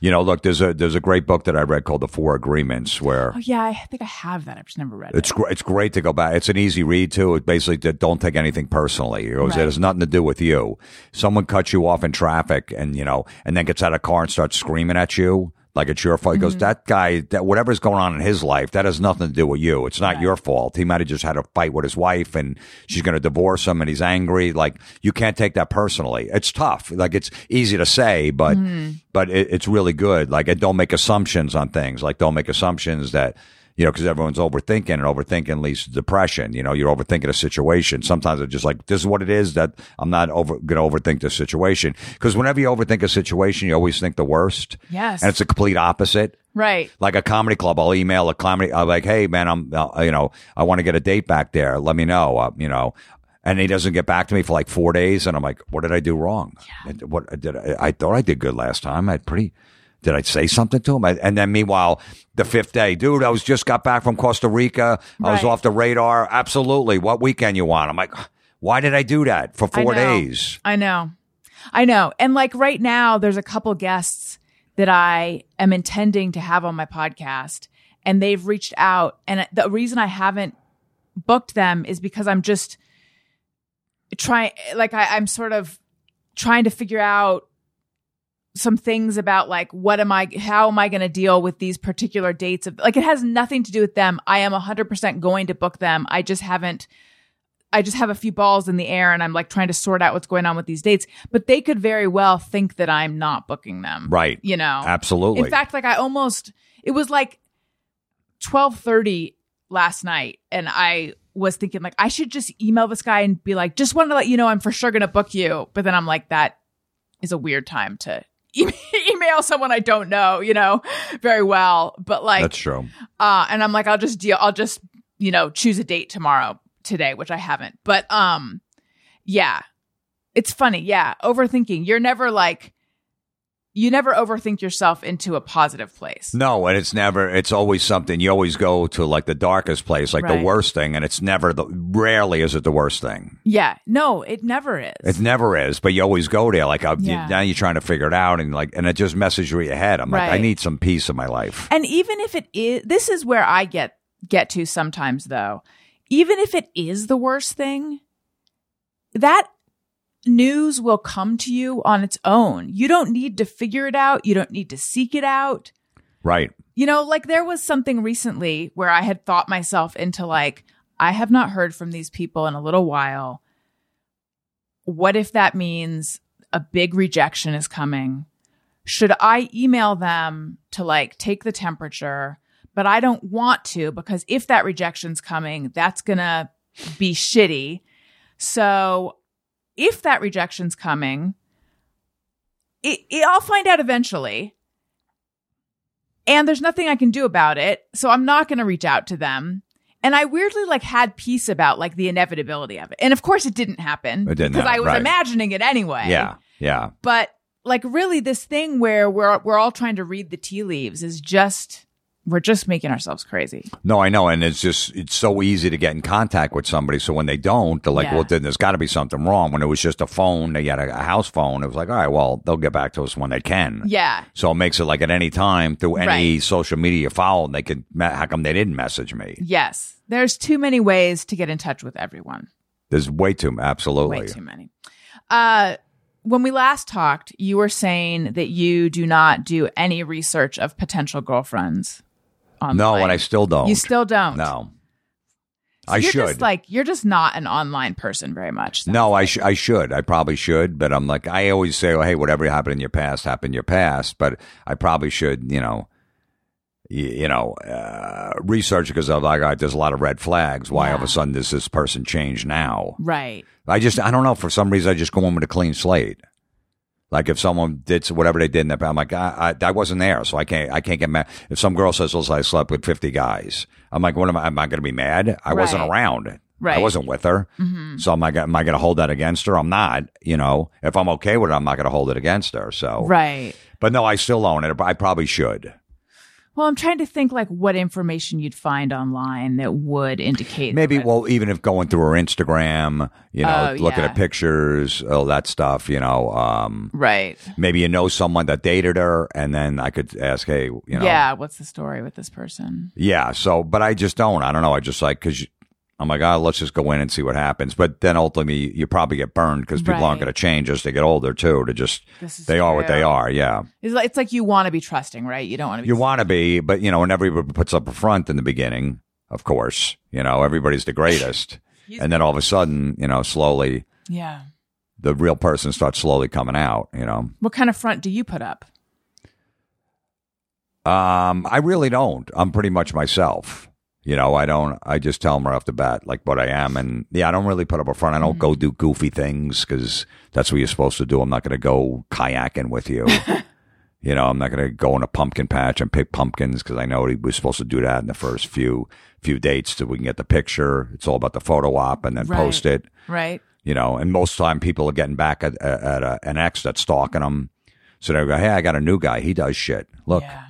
you know, look, there's a, there's a great book that I read called The Four Agreements where oh yeah, I think I have that. I've just never read it's, it. gr- it's great to go back. It's an easy read too. It basically don't take anything personally. It goes, Right. it has nothing to do with you. Someone cuts you off in traffic and, you know, and then gets out of the car and starts screaming at you. Like it's your fault. He goes, Mm-hmm. that guy, that whatever's going on in his life, that has nothing to do with you. It's not your fault. He might have just had a fight with his wife and she's going to divorce him and he's angry. Like you can't take that personally. It's tough. Like it's easy to say, but, Mm-hmm. but it, it's really good. Like, don't make assumptions on things. Like don't make assumptions that, You know, because everyone's overthinking and overthinking leads to depression. You know, you're overthinking a situation. Sometimes it's just like, this is what it is that I'm not over, going to overthink the situation. Because whenever you overthink a situation, you always think the worst. Yes. And it's a complete opposite right. like a comedy club. I'll email a comedy. I'm like, hey man, I'm uh, you know I want to get a date back there. Let me know. Uh, you know, and he doesn't get back to me for like four days, and I'm like, what did I do wrong? And What did I, I thought I did good last time? I pretty. Did I say something to him? I, and then meanwhile, the fifth day, dude, I was just got back from Costa Rica. I was Right. off the radar. Absolutely. What weekend you want? I'm like, why did I do that for I four know. days? I know. I know. And like right now, there's a couple guests that I am intending to have on my podcast, and they've reached out. And the reason I haven't booked them is because I'm just trying, like, I, I'm sort of trying to figure out some things about like what am I how am I going to deal with these particular dates of like it has nothing to do with them. I am 100% going to book them. I just haven't I just have a few balls in the air and I'm like trying to sort out what's going on with these dates. But they could very well think that I'm not booking them. Right. You know. Absolutely. In fact, like I almost it was like 12:30 last night and I was thinking like I should just email this guy and be like just wanted to let you know I'm for sure going to book you. But then I'm like that is a weird time to e- email someone I don't know, you know, very well. But like That's true. uh, and I'm like, I'll just deal. I'll just, you know, choose a date tomorrow, today, which I haven't. But, um, yeah, it's funny. Yeah. Overthinking. You're never like, you never overthink yourself into a positive place. No, and it's never. It's always something. You always go to like the darkest place, like Right. the worst thing, and it's never the. Rarely is it the worst thing. Yeah. No, it never is. It never is, but you always go there. Like uh, you- now, you're trying to figure it out, and like, and it just messes with your head. I'm like, I need some peace in my life. And even if it is, this is where I get get to sometimes though. Even if it is the worst thing, that news will come to you on its own. You don't need to figure it out. You don't need to seek it out. Right. You know, like there was something recently where I had thought myself into like, I have not heard from these people in a little while. What if that means a big rejection is coming? Should I email them to like take the temperature? But I don't want to because if that rejection's coming, that's going to be shitty. So if that rejection's coming, it, it, I'll find out eventually and there's nothing I can do about it. So I'm not going to reach out to them. And I weirdly like had peace about like the inevitability of it. And of course it didn't happen It didn't because I was right. imagining it anyway. Yeah. Yeah. But like really this thing where we're we're all trying to read the tea leaves is just we're just making ourselves crazy. No, I know, and it's just it's so easy to get in contact with somebody. So when they don't, they're like, Yeah. "Well, then there's got to be something wrong." When it was just a phone, they had a, a house phone. It was like, "All right, well, they'll get back to us when they can." Yeah. So it makes it like at any time through any Right. social media follow, they could. How come they didn't message me? Yes. There's too many ways to get in touch with everyone. There's way too many. absolutely. Way too many. Uh when we last talked, you were saying that you do not do any research of potential girlfriends. Online. No, and I still don't. You still don't. no. So I you're should. Just like you're just not an online person very much. No, I sh- I should. I probably should, but I'm like I always say, well, hey, whatever happened in your past happened in your past. But I probably should, you know, you, you know, uh, research because I'm like, right, there's a lot of red flags. Why all of a sudden does this person change now? Right. I just I don't know. For some reason, I just go in with a clean slate. Like if someone did whatever they did in the past, I'm like I, I, I wasn't there, so I can't I can't get mad. If some girl says, "Well, I slept with 50 guys," I'm like, "What am I? Am I going to be mad? I wasn't around. Right. I wasn't with her. Mm-hmm. So am I am I going to hold that against her? I'm not. You know, if I'm okay with it, I'm not going to hold it against her. So Right. But no, I still own it. I probably should. Well, I'm trying to think like what information you'd find online that would indicate Maybe well, even if going through her Instagram, you know, Oh, looking yeah. at pictures, all that stuff. You know, um, right. maybe you know someone that dated her, and then I could ask, hey, you know, Yeah. What's the story with this person? Yeah, So, but I just don't. I don't know. I just like because I'm like, oh, let's just go in and see what happens. But then ultimately, you probably get burned because people aren't going to change as they get older too. To just they are what they are. Yeah, It's like, it's like you want to be trusting, right? You don't want to be. you want to be, but you know, when everybody puts up a front in the beginning, of course, you know, everybody's the greatest, and then all of a sudden, you know, slowly yeah. the real person starts slowly coming out. You know, What kind of front do you put up? um, I really don't. I'm pretty much myself. You know, I don't. I just tell them right off the bat, like what I am, and yeah, I don't really put up a front. I don't go mm-hmm. do goofy things because that's what you're supposed to do. I'm not going to go kayaking with you. you know, I'm not going to go in a pumpkin patch and pick pumpkins because I know he was supposed to do that in the first few few dates so we can get the picture. It's all about the photo op and then Right. post it. Right. You know, and most time people are getting back at, at, at a, an ex that's stalking them. So they go, "Hey, I got a new guy. He does shit. Look." Yeah.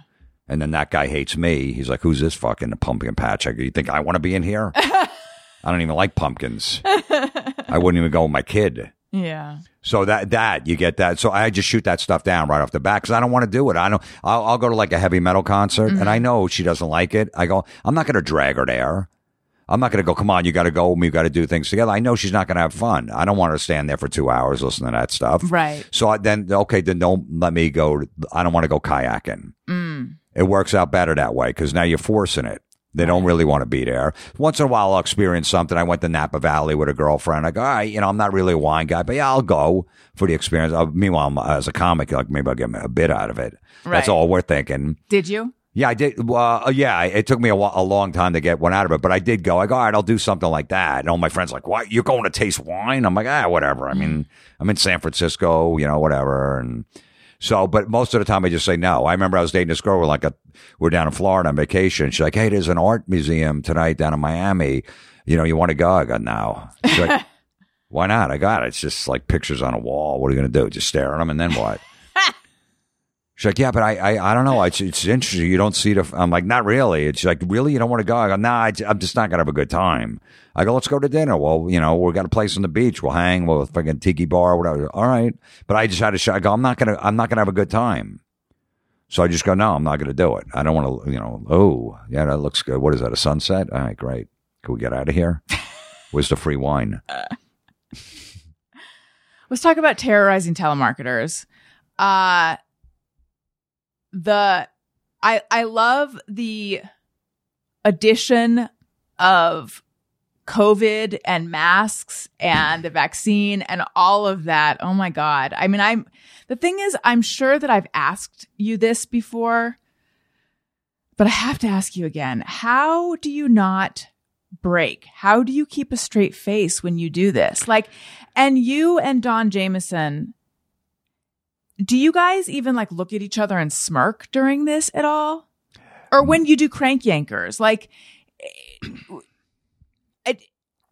And then that guy hates me. He's like, "Who's this fucking pumpkin patch? I You think I want to be in here? I don't even like pumpkins. I wouldn't even go with my kid." Yeah. So that that you get that. So I just shoot that stuff down right off the bat because I don't want to do it. I don't. I'll, I'll go to like a heavy metal concert, and I mm-hmm. know she doesn't like it. I go. I'm not going to drag her there. I'm not going to go. Come on, you got to go. We got to do things together. I know she's not going to have fun. I don't want her to stand there for two hours listening to that stuff. Right. So I, then okay, then don't let me go. I don't want to go kayaking. Mm. It works out better that way because now you're forcing it. They don't really want to be there. Once in a while, I'll experience something. I went to Napa Valley with a girlfriend. I go, all right, you know, I'm not really a wine guy, but yeah, I'll go for the experience. Uh, meanwhile, I'm- as a comic, like maybe I'll get a bit out of it. That's all we're thinking. Did you? Yeah, I did. Uh, yeah, it took me a, a long time to get one out of it, but I did go. I go, all right, I'll do something like that. And all my friends like, what? You're going to taste wine? I'm like, ah, whatever. I mean, I'm in San Francisco, you know, whatever. And so, but most of the time I just say no. I remember I was dating this girl. We're like, a, we're down in Florida on vacation. She's like, hey, there's an art museum tonight down in Miami. You know, you want to go? I go, no. She's like, why not? I got it. It's just like pictures on a wall. What are you going to do? Just stare at them and then what? She's like, yeah, but I, I, I don't know. It's, it's interesting. You don't see the. I'm like, not really. It's like, really, you don't want to go? I go, nah, I, I'm just not gonna have a good time. I go, let's go to dinner. Well, you know, we got a place on the beach. We'll hang. We'll fucking tiki bar, whatever. All right, but I just had to. Sh- I go, I'm not gonna, I'm not gonna have a good time. So I just go, no, I'm not gonna do it. I don't want to, you know. Oh, yeah, that looks good. What is that? A sunset? All right, great. Can we get out of here? Where's the free wine? Let's talk about terrorizing telemarketers. Uh the I I love the addition of COVID and masks and the vaccine and all of that. Oh my god. I mean I'm the thing is I'm sure that I've asked you this before but I have to ask you again. How do you not break? How do you keep a straight face when you do this? Like and you and Don Jamieson, do you guys even like look at each other and smirk during this at all? Or when you do crank yankers, like eh,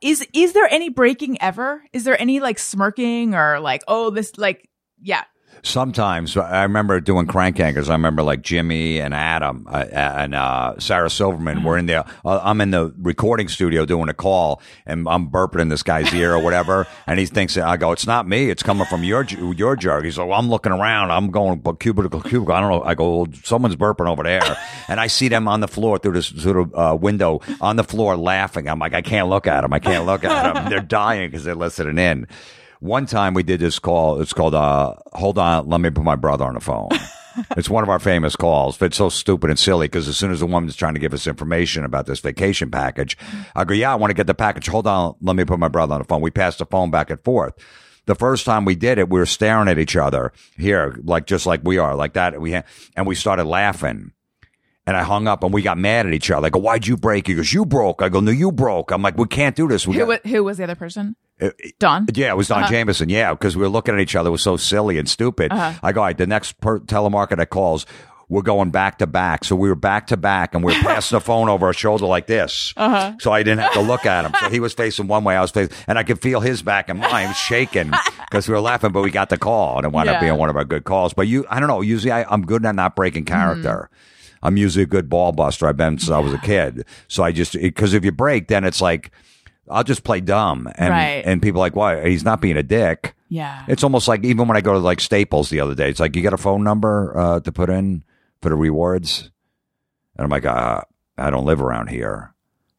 is is there any breaking ever? Is there any like smirking or like oh this like yeah Sometimes I remember doing Crank Yankers. I remember like Jimmy and Adam uh, and uh, Sarah Silverman were in there. Uh, I'm in the recording studio doing a call, and I'm burping in this guy's ear or whatever, and he thinks I go, "It's not me. It's coming from your your jug." He's like, well, "I'm looking around. I'm going cubicle cubicle. I don't know." I go, well, "Someone's burping over there," and I see them on the floor through this of uh, window on the floor laughing. I'm like, "I can't look at them. I can't look at them. They're dying because they're listening in." One time we did this call. It's called uh, "Hold on, let me put my brother on the phone." it's one of our famous calls, but it's so stupid and silly because as soon as the woman's trying to give us information about this vacation package, I go, "Yeah, I want to get the package. Hold on, let me put my brother on the phone." We passed the phone back and forth. The first time we did it, we were staring at each other here, like just like we are, like that. We ha- and we started laughing. And I hung up and we got mad at each other. I go, why'd you break? He goes, you broke. I go, no, you broke. I'm like, we can't do this. We who got- who was the other person? Uh, Don. yeah, it was Don Uh-huh. Jamieson. Yeah, because we were looking at each other. It was so silly and stupid. Uh-huh. I go, all right, the next per- telemarketer calls, we're going back to back. So we were back to back and we were passing the phone over our shoulder like this. Uh-huh. So I didn't have to look at him. So he was facing one way, I was facing, and I could feel his back and mine shaking because we were laughing, but we got the call and it wound Yeah. up being one of our good calls. But you, I don't know, usually I, I'm good at not breaking character. I'm usually a good ball buster. I've been since I was a kid. So I just, because if you break, then it's like, I'll just play dumb. And, Right. and people are like, why? He's not being a dick. Yeah. It's almost like even when I go to like Staples the other day, it's like you got a phone number uh, to put in for the rewards, and I'm like, uh, I don't live around here.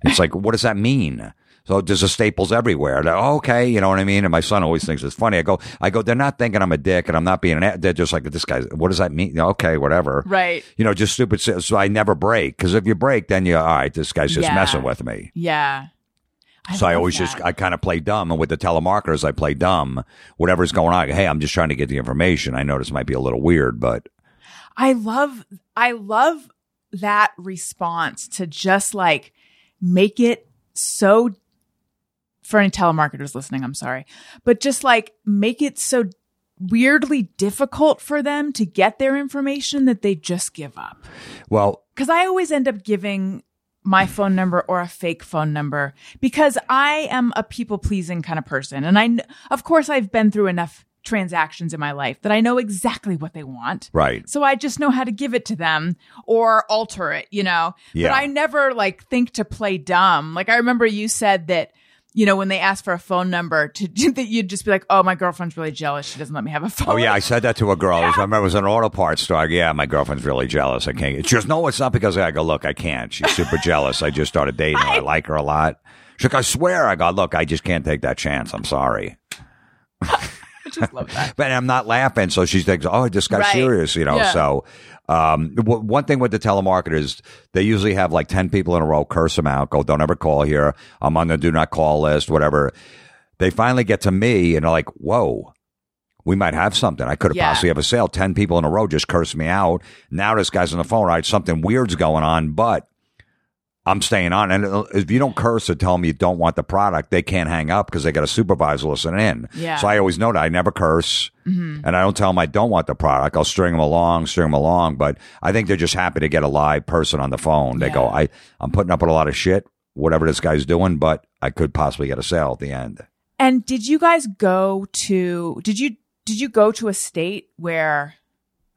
It's like, what does that mean? So there's a Staples everywhere. They're, oh, okay, you know what I mean. And my son always thinks it's funny. I go, I go. They're not thinking I'm a dick, and I'm not being an. a- They're just like this guy. What does that mean? Okay, whatever. right. You know, just stupid. So I never break because if you break, then you all right. This guy's just Yeah. messing with me. Yeah. So I always that. just I kind of play dumb, and with the telemarketers, I play dumb. Whatever's going on, hey, I'm just trying to get the information. I know this might be a little weird, but I love I love that response to just like make it so for any telemarketers listening, I'm sorry, but just like make it so weirdly difficult for them to get their information that they just give up. Well, Cause I always end up giving my phone number or a fake phone number because I am a people pleasing kind of person. And I, of course, I've been through enough transactions in my life that I know exactly what they want. right. So I just know how to give it to them or alter it, you know? Yeah. But I never like think to play dumb. Like I remember you said that, you know, when they ask for a phone number to that you'd just be like, Oh, my girlfriend's really jealous. She doesn't let me have a phone. Oh yeah, I said that to a girl. I remember it was an auto parts store. Yeah, my girlfriend's really jealous. I can't. She goes, no, it's not because I go. Look, I can't. She's super jealous. I just started dating her. I like her a lot. She's like, I swear. I go, look, I just can't take that chance. I'm sorry. I just love that. But I'm not laughing. So she thinks, oh, this guy's Right. serious, you know. Yeah. So um, w- one thing with the telemarketers, they usually have like 10 people in a row curse them out, go, don't ever call here. I'm on the do not call list, whatever. They finally get to me and are like, whoa. We might have something. I could have Yeah. possibly have a sale. Ten people in a row just cursed me out. Now this guy's on the phone. Right, something weird's going on, but I'm staying on. And uh, if you don't curse or tell them you don't want the product, they can't hang up because they got a supervisor listening in. Yeah. So I always know that I never curse, and I don't tell them I don't want the product. I'll string them along, string them along. But I think they're just happy to get a live person on the phone. They go, I I'm putting up with a lot of shit, whatever this guy's doing, but I could possibly get a sale at the end. And did you guys go to did you did you go to a state where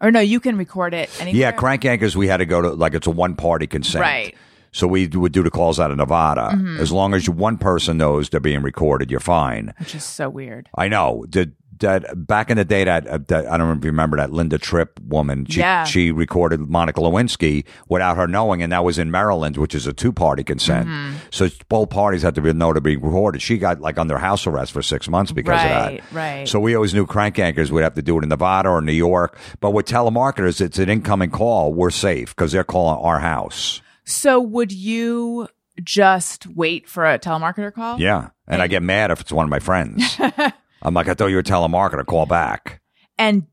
or no, you can record it anywhere? Yeah, Crank Yankers. We had to go to like it's a one party consent. Right. So we would do the calls out of Nevada. As long as one person knows they're being recorded, you're fine. Which is so weird. I know. Did that back in the day that, uh, that I don't know if you remember that Linda Tripp woman. She Yeah. she recorded Monica Lewinsky without her knowing, and that was in Maryland, which is a two party consent. Mm-hmm. So both parties had to be, know to be recorded. She got like under house arrest for six months because right, of that. right. Right. So we always knew Crank Yankers would have to do it in Nevada or New York. But with telemarketers, it's an incoming call. We're safe because they're calling our house. So would you just wait for a telemarketer call? Yeah. And I get mad if it's one of my friends. I'm like, I thought you were a telemarketer. Call back. And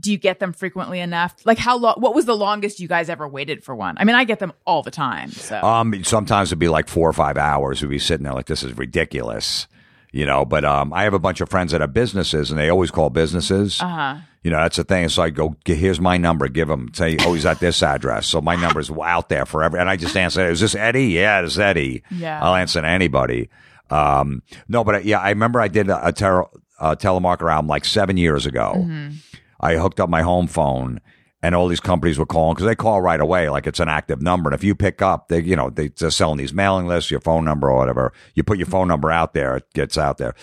do you get them frequently enough? Like how long what was the longest you guys ever waited for one? I mean, I get them all the time. So Um, sometimes it'd be like four or five hours. We'd be sitting there like, this is ridiculous, you know. But um, I have a bunch of friends that have businesses, and they always call businesses. uh-huh. You know, that's the thing. So I go, here's my number. Give them, say, oh, he's at this address. So my number's out there forever. And I just answer, is this Eddie? Yeah, it's Eddie. Yeah. I'll answer to anybody. Um, no, but uh, yeah, I remember I did a, a, ter- a telemarketer album like seven years ago. Mm-hmm. I hooked up my home phone and all these companies were calling because they call right away like it's an active number. And if you pick up, they, you know, they, they're selling these mailing lists, your phone number or whatever. You put your phone number out there, it gets out there.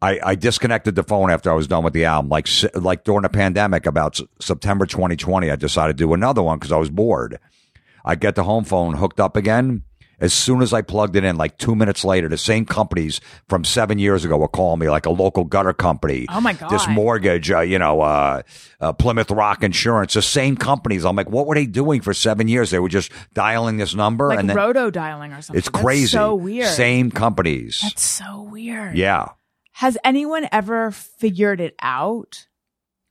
I, I disconnected the phone after I was done with the album. Like, like during the pandemic, about S- September 2020, I decided to do another one because I was bored. I get the home phone hooked up again. As soon as I plugged it in, like two minutes later, the same companies from seven years ago were calling me, like a local gutter company. Oh, my god! This mortgage, uh, you know, uh, uh, Plymouth Rock Insurance, the same companies. I'm like, what were they doing for seven years? They were just dialing this number, Like and then roto dialing or something. it's That's crazy. so weird. Same companies. That's so weird. yeah. Has anyone ever figured it out?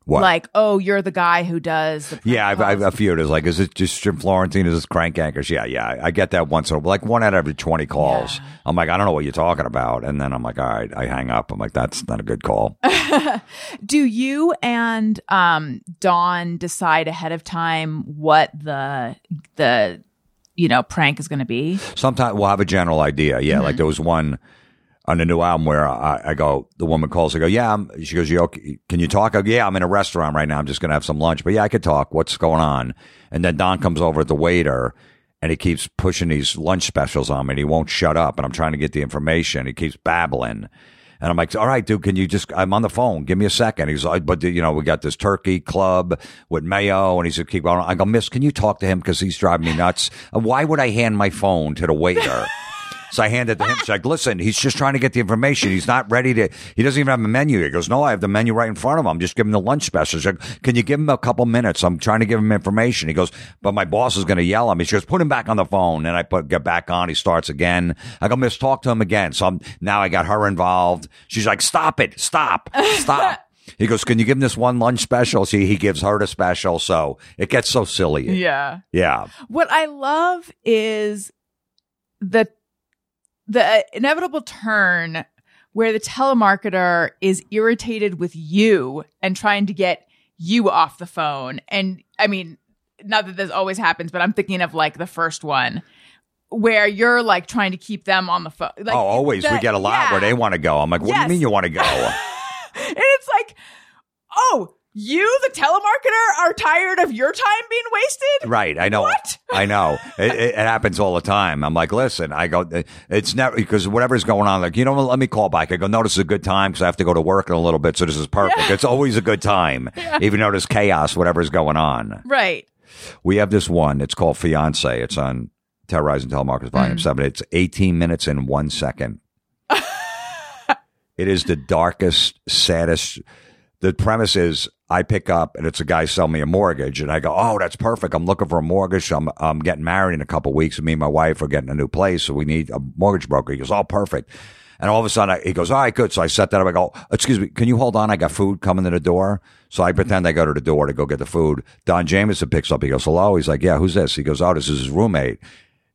What? Like, oh, you're the guy who does the Yeah, I've, I've a few. Of It's like, is it just Jim Florentine? Is this Crank Yankers? Yeah, yeah. I, I get that once in a like one out of every 20 calls. Yeah. I'm like, I don't know what you're talking about. And then I'm like, all right, I hang up. I'm like, that's not a good call. Do you and um Don decide ahead of time what the the you know prank is going to be? Sometimes we'll have a general idea. Yeah, like there was one on the new album where I, I go, the woman calls, I go, yeah, I'm, she goes, you okay? Can you talk? I go, yeah, I'm in a restaurant right now. I'm just going to have some lunch, but yeah, I could talk. What's going on? And then Don comes over at the waiter and he keeps pushing these lunch specials on me and he won't shut up. And I'm trying to get the information. He keeps babbling. And I'm like, all right, dude, can you just, I'm on the phone. Give me a second. He's like, but you know, we got this turkey club with mayo. And he said, keep going. I go, miss, can you talk to him? Cause he's driving me nuts. Why would I hand my phone to the waiter? So I handed it to him. She's like, listen, he's just trying to get the information. He's not ready to, he doesn't even have a menu. He goes, no, I have the menu right in front of him. I'm just giving him the lunch specials. She's like, can you give him a couple minutes? I'm trying to give him information. He goes, but my boss is going to yell at me. She goes, put him back on the phone. And I put, get back on. He starts again. I go, miss, talk to him again. So I'm, now I got her involved. She's like, stop it. Stop. Stop. He goes, can you give him this one lunch special? See, he gives her the special. So it gets so silly. Yeah. Yeah. What I love is the the uh, inevitable turn where the telemarketer is irritated with you and trying to get you off the phone. And I mean, not that this always happens, but I'm thinking of like the first one where you're like trying to keep them on the phone. Like, oh, always. we get a lot yeah. where they want to go. I'm like, what do you mean you want to go? and it's like, oh, you, the telemarketer, are tired of your time being wasted? right. I know. What? I know. It, it, it happens all the time. I'm like, listen, I go, uh, it's never, because whatever's going on, like, you know, what, let me call back. I go, no, this is a good time because I have to go to work in a little bit. So this is perfect. It's always a good time, even though there's chaos, whatever's going on. Right. We have this one. It's called Fiance. It's on Terrorizing Telemarketers Volume mm. 7. It's 18 minutes and one second. it is the darkest, saddest. The premise is I pick up and it's a guy selling me a mortgage and I go, Oh, that's perfect. I'm looking for a mortgage. I'm, I'm getting married in a couple of weeks and me and my wife are getting a new place. So we need a mortgage broker. He goes, Oh, perfect. And all of a sudden I, he goes, All right, good. So I set that up. I go, Excuse me. Can you hold on? I got food coming to the door. So I pretend I go to the door to go get the food. Don Jamieson picks up. He goes, Hello. He's like, Yeah, who's this? He goes, Oh, this is his roommate.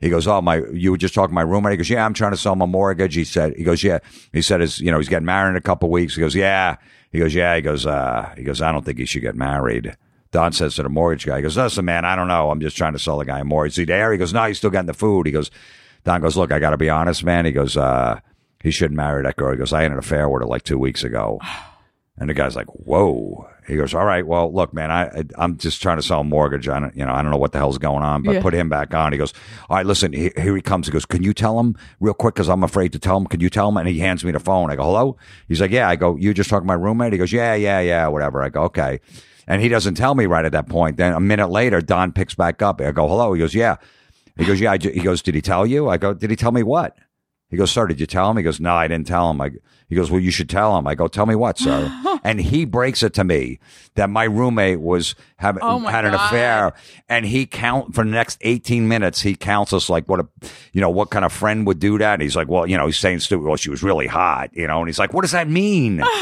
He goes, oh my, you were just talking to my roommate. He goes, yeah, I'm trying to sell my mortgage. He said, he goes, yeah. He said, his, you know, he's getting married in a couple weeks. He goes, yeah. He goes, yeah. He goes, uh, he goes, I don't think he should get married. Don says to the mortgage guy, he goes, listen, man, I don't know. I'm just trying to sell the guy a mortgage. He there? He goes, no, he's still getting the food. He goes, Don goes, look, I got to be honest, man. He goes, uh, he shouldn't marry that girl. He goes, I had an affair with her like two weeks ago. And the guy's like, "Whoa!" He goes, "All right, well, look, man, I, I I'm just trying to sell a mortgage. I don't, you know, I don't know what the hell's going on, but Yeah. put him back on." He goes, "All right, listen, he, here he comes." He goes, "Can you tell him real quick? Because I'm afraid to tell him. Can you tell him?" And he hands me the phone. I go, "Hello." He's like, "Yeah." I go, "You just talking to my roommate?" He goes, "Yeah, yeah, yeah, whatever." I go, "Okay." And he doesn't tell me right at that point. Then a minute later, Don picks back up. I go, "Hello." He goes, "Yeah." He goes, "Yeah." I ju-" He goes, "Did he tell you?" I go, "Did he tell me what?" He goes, sir, did you tell him? He goes, no, I didn't tell him. I, he goes, well, you should tell him. I go, tell me what, sir? and he breaks it to me that my roommate was have, Oh had an God. affair and he count for the next 18 minutes. He counts us like what a, you know, what kind of friend would do that? And he's like, well, you know, he's saying stupid. Well, she was really hot, you know, and he's like, what does that mean?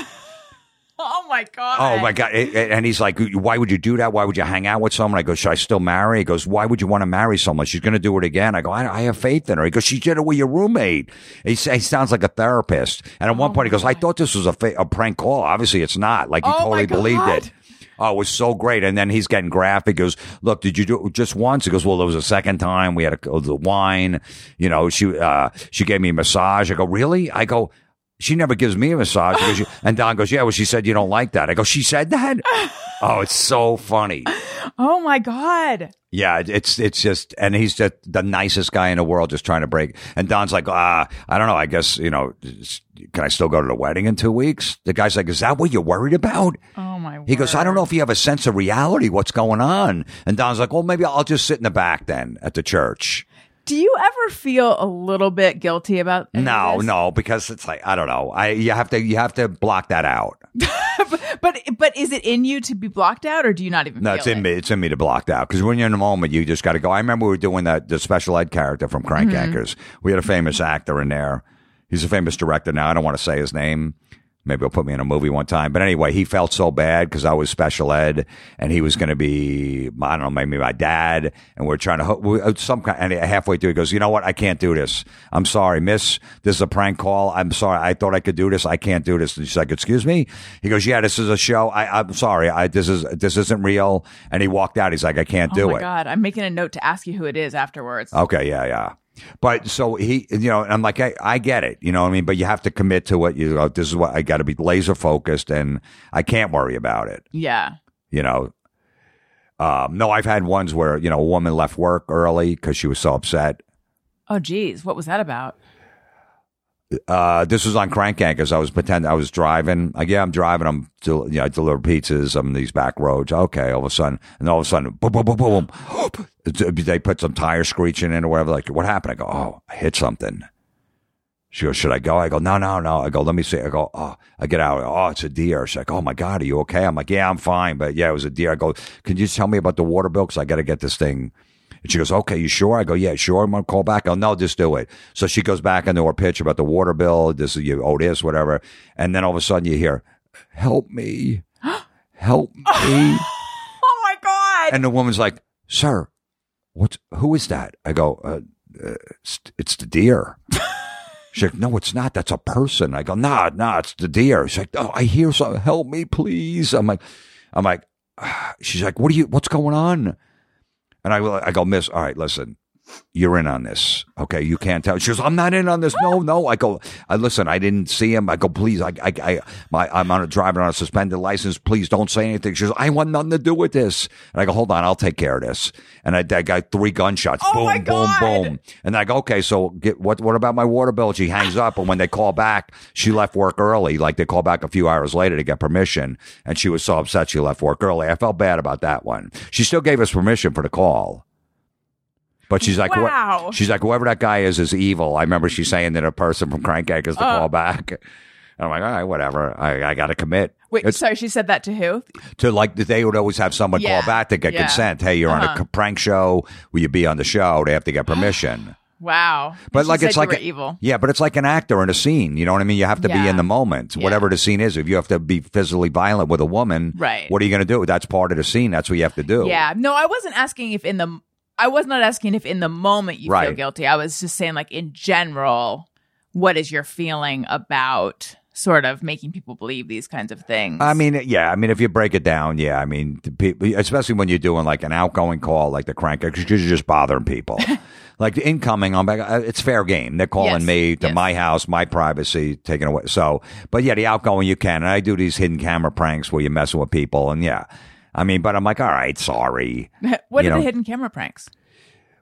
Oh my God. Oh my god! And he's like, "Why would you do that? Why would you hang out with someone?" I go, "Should I still marry?" He goes, "Why would you want to marry someone? She's going to do it again." I go, I, "I have faith in her." He goes, "She did it with your roommate." He, he sounds like a therapist. And at one point, he goes, "I thought this was a, fa- a prank call. Obviously, it's not. Like he Oh, totally believed it." Oh, it was so great. And then he's getting graphic. He goes, look, did you do it just once? He goes, well, there was a second time. We had a, the wine. You know, she, uh, she gave me a massage. I go, really? I go, she never gives me a massage. She and Don goes, yeah, well, she said you don't like that. I go, she said that? oh, it's so funny. Oh my God. Yeah, it's it's just, and he's just the nicest guy in the world, just trying to break. And Don's like, ah, I don't know. I guess you know, can I still go to the wedding in two weeks? The guy's like, is that what you're worried about? Oh my He goes, I don't know if you have a sense of reality. What's going on? And Don's like, well, maybe I'll just sit in the back then at the church. Do you ever feel a little bit guilty about No, no, because it's like I don't know. I you have to you have to block that out. But but is it in you to be blocked out, or do you not even? No, feel it's in it? me. It's in me to block out because when you're in the moment, you just got to go. I remember we were doing that the special ed character from Crank mm-hmm. Yankers. We had a famous actor in there. He's a famous director now. I don't want to say his name. Maybe he'll put me in a movie one time. But anyway, he felt so bad because I was special ed and he was going to be, I don't know, maybe my dad. And we're trying to, uh, some kind, and halfway through, he goes, you know what? I can't do this. I'm sorry, miss. This is a prank call. I'm sorry. I thought I could do this. I can't do this. And she's like, excuse me? He goes, yeah, this is a show. I, I'm sorry. I, this is, this isn't real. And he walked out. He's like, I can't do it. Oh do my it. god! I'm making a note to ask you who it is afterwards. Okay, yeah, yeah. But so he, you know, I'm like, I, I get it, you know what I mean? But you have to commit to it. You know, this is what I got to be laser focused and I can't worry about it, Yeah. you know. Um, no, I've had ones where, you know, a woman left work early because she was so upset. Oh geez, what was that about? Uh, this was on Crank Yankers. I was pretending I was driving. Like, yeah, I'm driving. I'm, del- you know, I deliver pizzas on these back roads. Okay. All of a sudden, and all of a sudden, boom, boom, boom, boom. boom. They put some tire screeching in or whatever. Like, what happened? I go, oh, I hit something. She goes, should I go? I go, no, no, no. I go, let me see. I go, oh, I get out. Oh, it's a deer. She's like, oh my God, are you okay? I'm like, yeah, I'm fine. But yeah, it was a deer. I go, can you just tell me about the water bill? Cause I got to get this thing. And she goes, okay, you sure? I go, yeah, sure. I'm going to call back. Go, no, just do it. So she goes back into her pitch about the water bill. This is you owe this, whatever. And then all of a sudden you hear, help me, help me. Oh my god! and the woman's like, sir, what's, who is that? I go, uh, uh, it's, it's the deer. She's like, no, it's not. That's a person. I go, nah, nah, it's the deer. She's like, oh, I hear something. Help me, please. I'm like, I'm like, ah. she's like, what are you, what's going on? And I, will, I go, miss, all right, listen, you're in on this. Okay. You can't tell. She goes, I'm not in on this. No, no. I go, I listen, I didn't see him. I go, please, I, I, I my, I'm on a driving on a suspended license. Please don't say anything. She goes, I want nothing to do with this. And I go, hold on, I'll take care of this. And I, I got three gunshots. Oh, boom, boom, boom. And I go, okay, so get, what, what about my water bill? She hangs up. And when they call back, she left work early. Like they call back a few hours later to get permission. And she was so upset she left work early. I felt bad about that one. She still gave us permission for the call. But she's like, what- Wow. she's like, whoever that guy is is evil. I remember she saying that a person from Crank Yankers to Uh. call back. And I'm like, all right, whatever. I, I got to commit. Wait, It's sorry, she said that to who? to like they would always have someone Yeah. call back to get Yeah. consent. Hey, you're on Uh-huh. a prank show. Will you be on the show? They have to get permission. Wow. But like it's like a- evil. Yeah, but it's like an actor in a scene. You know what I mean? You have to be in the moment, Yeah. whatever the scene is. If you have to be physically violent with a woman, Right. What are you going to do? That's part of the scene. That's what you have to do. Yeah. No, I wasn't asking if in the I was not asking if in the moment you feel guilty. I was just saying like in general, what is your feeling about sort of making people believe these kinds of things? I mean, yeah. I mean, if you break it down, yeah. I mean, the people, especially when you're doing like an outgoing call, like the crank, because you're just bothering people. like the incoming, I'm like, uh, it's fair game. They're calling Yes, me to yes. my house, my privacy taken away. So, but yeah, the outgoing you can. And I do these hidden camera pranks where you're messing with people, and yeah. I mean, but I'm like, all right, sorry. what you are know- the hidden camera pranks?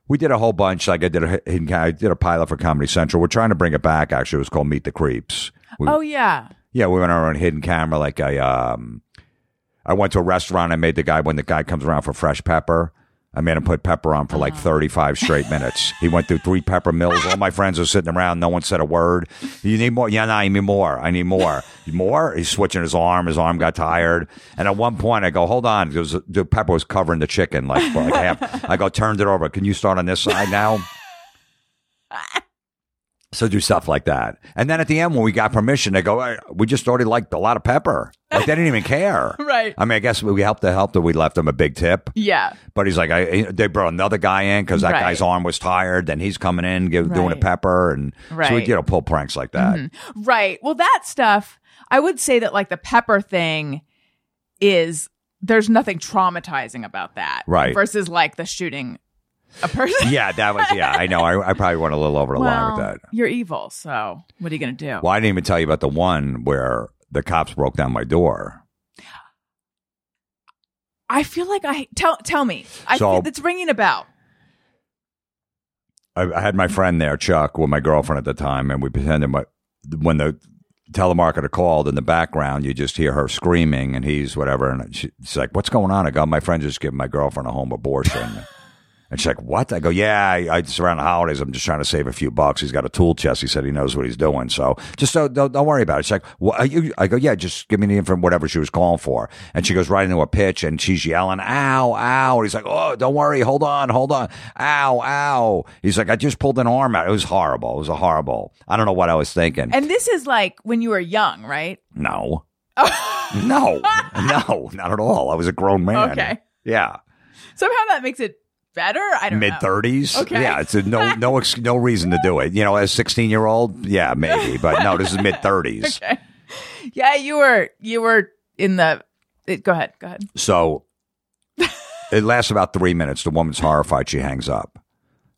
We did a whole bunch. Like I did a hidden, I did a pilot for Comedy Central. We're trying to bring it back. Actually, it was called Meet the Creeps. We, Oh yeah. Yeah, we went on our own hidden camera. Like I, um, I went to a restaurant. I made the guy when the guy comes around for fresh pepper. I made him put pepper on for like Uh-huh. 35 straight minutes. He went through three pepper mills. All my friends are sitting around. No one said a word. You need more? Yeah, no, I need more. I need more. More? He's switching his arm. His arm got tired. And at one point, I go, hold on. Because the pepper was covering the chicken. Like, for like half. I go, turned it over. Can you start on this side now? So do stuff like that. And then at the end, when we got permission, they go, "Hey, we just already liked a lot of pepper. Like they didn't even care. Right. I mean, I guess we helped the help that we left him a big tip. Yeah. But he's like, I, they brought another guy in because that Right. guy's arm was tired. Then he's coming in, give, doing a Right. pepper. And so we, Right. Mm-hmm. you know, pull pranks like that. Right. Well, that stuff, I would say that like the pepper thing is there's nothing traumatizing about that. Right. Versus like the shooting a person. Yeah, that was, yeah, I know. I, I probably went a little over the line with that. You're evil, so what are you going to do? Well, I didn't even tell you about the one where the cops broke down my door. I feel like I tell tell me. I So- feel it's ringing a bell. I, I had my friend there, Chuck, with my girlfriend at the time, and we pretended my, when the telemarketer called in the background, you just hear her screaming, and he's whatever, and she, she's like, "What's going on?" I go, "My friend just gave my girlfriend a home abortion." And she's like, "What?" I go, "Yeah, I, I just around the holidays. I'm just trying to save a few bucks. He's got a tool chest. He said he knows what he's doing. So just so don't, don't worry about it." She's like, "What?" Are you? I go, "Yeah, just give me the info, whatever she was calling for." And she goes right into a pitch, and she's yelling, "Ow, ow!" And he's like, "Oh, don't worry. Hold on, hold on. Ow, ow." He's like, "I just pulled an arm out. It was horrible. It was a horrible. I don't know what I was thinking. And this is like when you were young, right? no, oh. no, no, not at all. I was a grown man. Okay. Yeah. Somehow that makes it better. I don't mid thirties. Okay. Yeah, it's a no no ex- no reason to do it. You know, as sixteen year old, yeah, maybe, but no, this is mid thirties. Okay. Yeah, you were you were in the. It, go ahead. Go ahead. So it lasts about three minutes. The woman's horrified. She hangs up.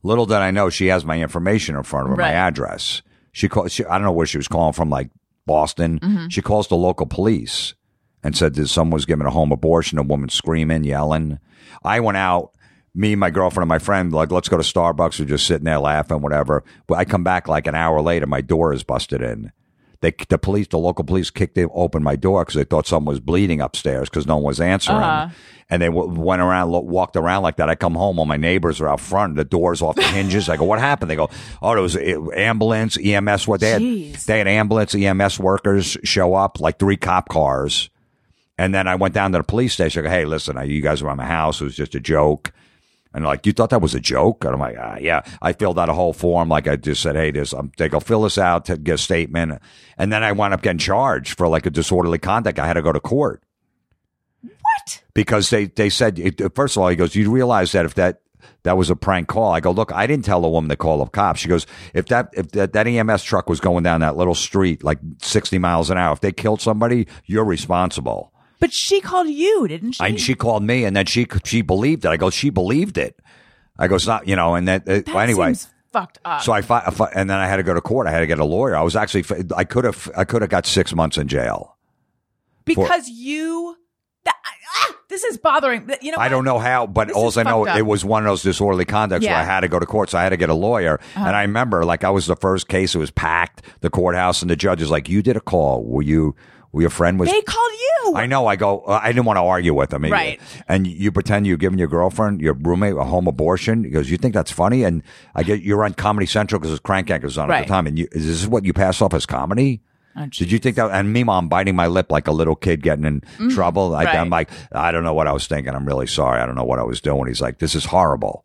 Little did I know she has my information in front of her, my address. She called. She, I don't know where she was calling from, like Boston. Mm-hmm. She calls the local police and said that someone was giving a home abortion. A woman screaming, yelling. I went out. Me, my girlfriend, and my friend, like, let's go to Starbucks. We're just sitting there laughing, whatever. But I come back like an hour later. My door is busted in. They, the police, the local police kicked it, open my door because they thought someone was bleeding upstairs because no one was answering. Uh-huh. And they w- went around, lo- walked around like that. I come home, all my neighbors are out front, the doors off the hinges. I go, what happened? They go, oh, there was ambulance, EMS. What they had, Jeez. they had ambulance, EMS workers show up, like three cop cars. And then I went down to the police station. I go, hey, listen, you guys were on my house. It was just a joke. And like, you thought that was a joke? And I'm like, ah, yeah. I filled out a whole form. Like I just said, hey, this, I'm, they go fill this out to get a statement. And then I wound up getting charged for like a disorderly conduct. I had to go to court What? because they, they said, first of all, he goes, you realize that if that that was a prank call. I go, look, I didn't tell the woman to call the cops. She goes, if that if that, that EMS truck was going down that little street like 60 miles an hour, if they killed somebody, you're responsible. But she called you, didn't she? And she called me, and then she she believed it. I go, she believed it. I go, it's not, you know, and that, uh, that anyway. seems fucked up. So I, fi- I fi- and then I had to go to court. I had to get a lawyer. I was actually, I could have, I could have got six months in jail. because you. That, ah, this is bothering. You know, I don't know how, but This all is I know, fucked up. it was one of those disorderly conducts where I had to go to court. So I had to get a lawyer. Uh-huh. And I remember, like, I was the first case. It was packed, the courthouse, and the judge is like, "You did a call. Were you? Your friend was?" They called you. I know. I go. uh, I didn't want to argue with them. He- Right. And you pretend you're giving your girlfriend, your roommate, a home abortion. He goes, "You think that's funny?" And I get you're on Comedy Central because it's Crank Yankers on at the time. And you, is this what you pass off as comedy? Oh, Did you think that? And meanwhile, I'm biting my lip like a little kid getting in trouble. I, Mm-hmm. right. I'm like, I don't know what I was thinking. I'm really sorry. I don't know what I was doing. He's like, this is horrible.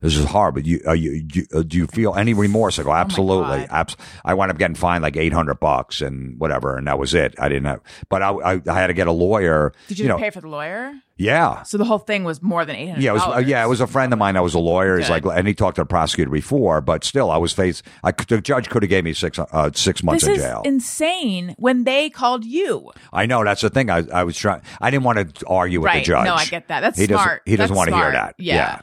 This is horrible. You, uh, you, you uh, do you feel any remorse? I go, absolutely. Oh Abs- I wound up getting fined like 800 bucks and whatever. And that was it. I didn't have, but I, I, I had to get a lawyer. Did you, know, pay for the lawyer? yeah. So the whole thing was more than eight hundred. Yeah, it was, uh, yeah, it was a friend of mine that was a lawyer. He's like, and he talked to the prosecutor before, but still, I was faced. I the judge could have gave me six uh, six months This in is jail. insane. When they called you, I know that's the thing. I, I was trying. I didn't want to argue with the judge. No, I get that. That's he smart. Doesn't, he doesn't want to hear that. Yeah.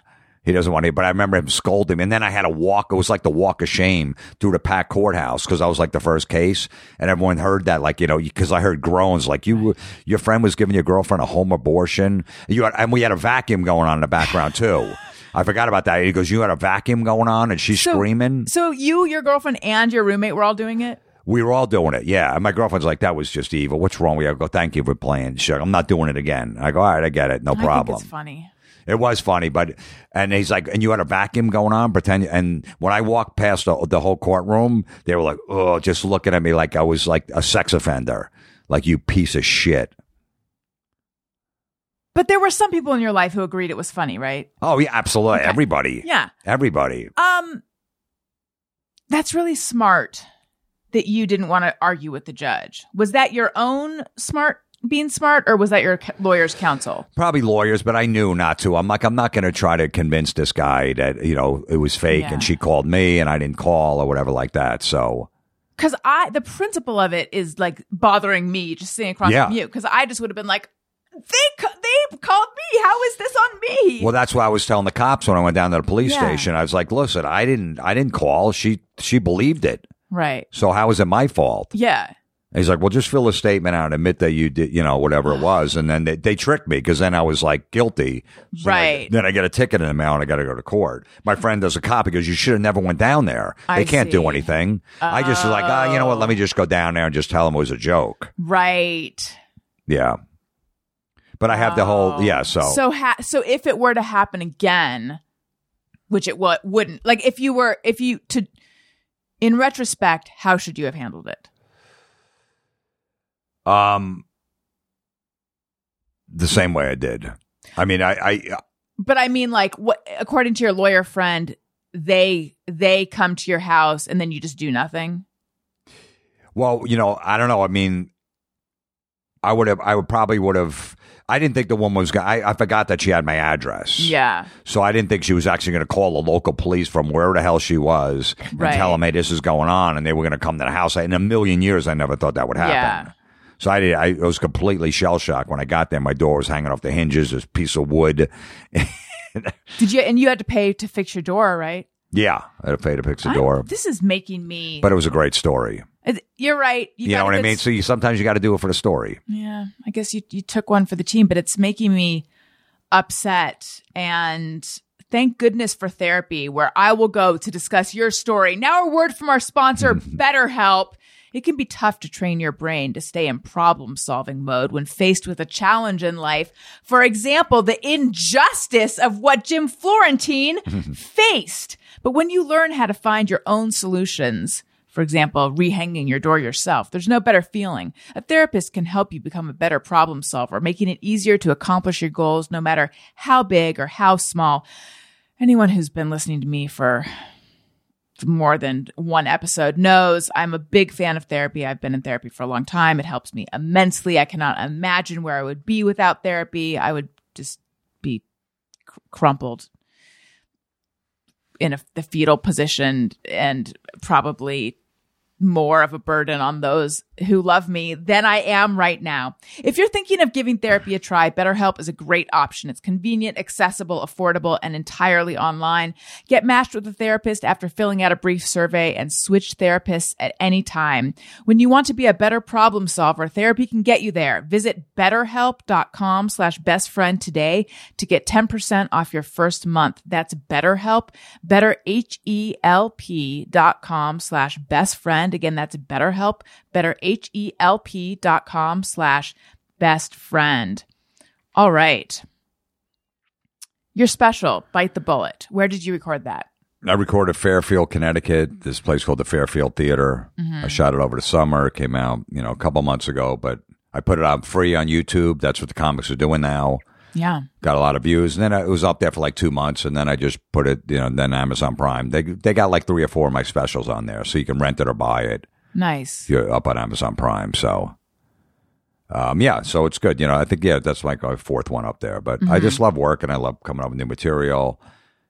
He doesn't want to. But I remember him scolding. him, and then I had to walk. It was like the walk of shame through the packed courthouse because I was like the first case, and everyone heard that, like you know, because I heard groans, like you, your friend was giving your girlfriend a home abortion. You had, and we had a vacuum going on in the background too. I forgot about that. He goes, "You had a vacuum going on," and she's So- screaming. So you, your girlfriend, and your roommate were all doing it. We were all doing it, yeah. And my girlfriend's like, "That was just evil. What's wrong with you?" I go, "Thank you for playing." She's like, "I'm not doing it again." I go, "All right, I get it, no I problem." it's funny. It was funny, but and he's like, and you had a vacuum going on, pretend. And when I walked past the, the whole courtroom, they were like, oh, just looking at me like I was like a sex offender, like you piece of shit. But there were some people in your life who agreed it was funny, right? Oh yeah, absolutely. Okay. Everybody, Yeah. everybody. Um, that's really smart that you didn't want to argue with the judge. Was that your own smart being smart, or was that your lawyer's counsel? Probably lawyers, but I knew not to. I'm like, I'm not going to try to convince this guy that you know it was fake, Yeah. and she called me and I didn't call or whatever like that. So Because I, the principle of it is like bothering me just sitting across Yeah. from you. Because I just would have been like, they ca- they called me. How is this on me? Well, that's why I was telling the cops when I went down to the police Yeah. station. I was like, "Listen, I didn't, I didn't call. She, she believed it. right. So how is it my fault?" Yeah. And he's like, "Well, just fill a statement out, and admit that you did, you know, whatever it was." And then they, they tricked me because then I was like guilty. So then I- Right. then I get a ticket in the mail and I got to go to court. My friend does a copy because you should have never went down there. I They can't do see. anything. I just was like, ah, you know what? Let me just go down there and just tell them it was a joke. Right. Yeah. But I have the whole yeah. So, so ha- so if it were to happen again, which it w- wouldn't, like if you were, if you to, in retrospect, how should you have handled it? Um, the same way I did. I mean, I, I But I mean, like, what according to your lawyer friend, they they come to your house and then you just do nothing. Well, you know, I don't know. I mean, I would have, I would probably would have. I didn't think the woman was. I, I forgot that she had my address. Yeah, So I didn't think she was actually going to call the local police from wherever the hell she was and Right. tell them, "Hey, this is going on," and they were going to come to the house. In a million years, I never thought that would happen. So I did. I was completely shell shocked when I got there. My door was hanging off the hinges. This piece of wood. did you? And you had to pay to fix your door, right? yeah, I had to pay to fix the door, This is making me. but it was a great story. Uh, you're right. You, got know what I mean? s- So you, sometimes you got to do it for the story. Yeah, I guess you you took one for the team, but it's making me upset and thank goodness for therapy where I will go to discuss your story. Now a word from our sponsor BetterHelp. It can be tough to train your brain to stay in problem solving mode when faced with a challenge in life. For example, the injustice of what Jim Florentine faced. But when you learn how to find your own solutions, for example, rehanging your door yourself. There's no better feeling. A therapist can help you become a better problem solver, making it easier to accomplish your goals no matter how big or how small. Anyone who's been listening to me for more than one episode knows I'm a big fan of therapy. I've been in therapy for a long time. It helps me immensely. I cannot imagine where I would be without therapy. I would just be cr- crumpled. in a, the fetal position and probably more of a burden on those who love me than I am right now. If you're thinking of giving therapy a try, BetterHelp is a great option. It's convenient, accessible, affordable, and entirely online. Get matched with a therapist after filling out a brief survey and switch therapists at any time. When you want to be a better problem solver, therapy can get you there. Visit betterhelp.com slash best friend today to get 10% off your first month. That's BetterHelp, betterhelp.com slash best friend. Again, that's BetterHelp, better H-E-L-P dot com slash best friend. All right. You're special. Bite the bullet. Where did you record that? I recorded Fairfield, Connecticut. This place called the Fairfield Theater. Mm-hmm. I shot it over the summer. It came out, you know, a couple months ago, but I put it out free on YouTube. That's what the comics are doing now. Yeah. Got a lot of views, and then it was up there for like two months, and then I just put it, you know, then Amazon Prime. They they got like three or four of my specials on there, so you can rent it or buy it. Nice. You're up on Amazon Prime, so. Um, yeah, so it's good. You know, I think yeah, that's like my fourth one up there. But I just love work and I love coming up with new material.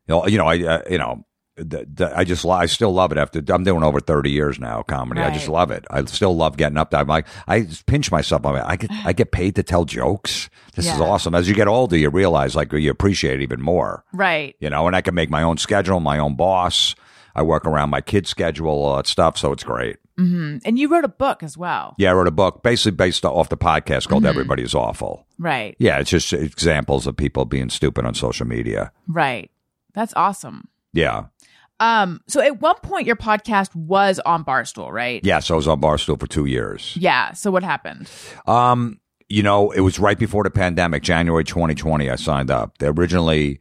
You know, you know, I uh, you know, I just I still love it. After I'm doing over thirty years now, comedy. I just love it. I still love getting up there. I'm like, I just pinch myself. I'm like, I get I get paid to tell jokes. This is awesome. As you get older, you realize like you appreciate it even more. Right. You know, and I can make my own schedule, my own boss. I work around my kid's schedule, all that stuff. So it's great. Mm-hmm. And you wrote a book as well. Yeah, I wrote a book basically based off the podcast called mm-hmm. Everybody is Awful. Right. Yeah, it's just examples of people being stupid on social media. Right. That's awesome. Yeah. Um, so at one point your podcast was on Barstool, right? Yeah, so I was on Barstool for two years. Yeah. So what happened? Um, you know, it was right before the pandemic, January 2020, I signed up. They originally,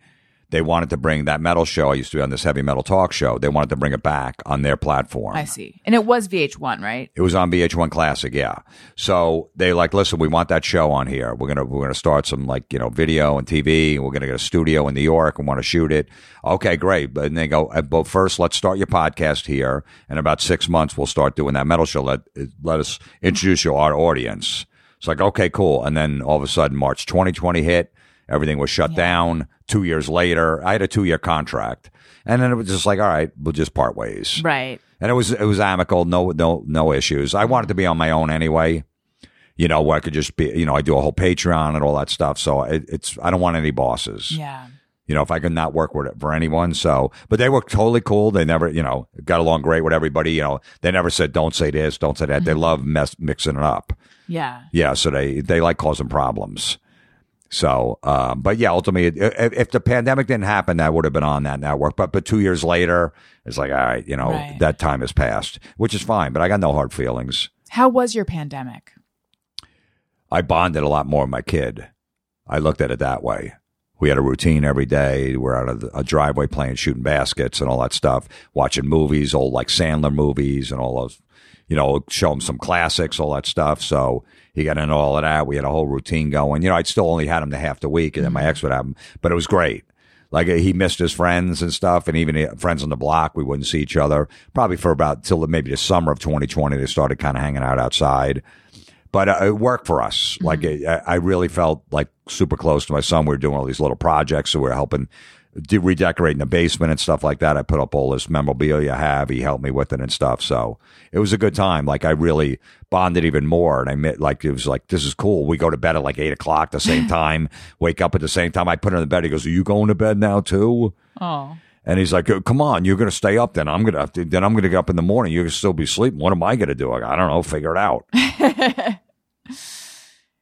they wanted to bring that metal show I used to be on this heavy metal talk show. They wanted to bring it back on their platform. I see. And it was VH1, right? It was on VH1 Classic, yeah. So they like, listen, we want that show on here. We're gonna we're gonna start some like you know video and TV. We're gonna get a studio in New York and want to shoot it. Okay, great. But they go, uh, but first, let's start your podcast here. And about six months, we'll start doing that metal show. Let let us introduce you our audience. It's like okay, cool. And then all of a sudden, March 2020 hit. Everything was shut down. Two years later, I had a two year contract, and then it was just like, all right, we'll just part ways Right. and it was it was amicable, no no no issues. I wanted to be on my own anyway, you know, where I could just be, you know, I do a whole Patreon and all that stuff. So it, it's I don't want any bosses, Yeah. you know, if I could not work with it for anyone. So, but they were totally cool. They never, you know, got along great with everybody. You know, they never said don't say this, don't say that. They mm-hmm. love mess, mixing it up. Yeah. Yeah, so they they like causing problems. So, um, but yeah, ultimately, if, if the pandemic didn't happen, that would have been on that network. But but two years later, it's like, all right, you know, Right. that time has passed, which is fine. But I got no hard feelings. How was your pandemic? I bonded a lot more with my kid. I looked at it that way. We had a routine every day. We're out of a driveway playing shooting baskets and all that stuff, watching movies, old like Sandler movies and all those, you know, show them some classics, all that stuff. So he got into all of that. We had a whole routine going. You know, I'd still only had him the half the week and then my ex would have him, but it was great. Like he missed his friends and stuff, and even friends on the block. We wouldn't see each other probably for about till maybe the summer of 2020. They started kind of hanging out outside but uh, it worked for us. Like I, I really felt like super close to my son. We were doing all these little projects, so we were helping de- redecorating the basement and stuff like that. I put up all this memorabilia I have. He helped me with it and stuff. So it was a good time. Like I really bonded even more, and I met like it was like this is cool. We go to bed at like eight o'clock the same time, wake up at the same time. I put her in the bed. He goes, "Are you going to bed now too?" Oh. And he's like, "Come on, you're going to stay up. Then I'm going to. Then I'm going to get up in the morning. You're going to still be sleeping. What am I going to do? I, I don't know. Figure it out."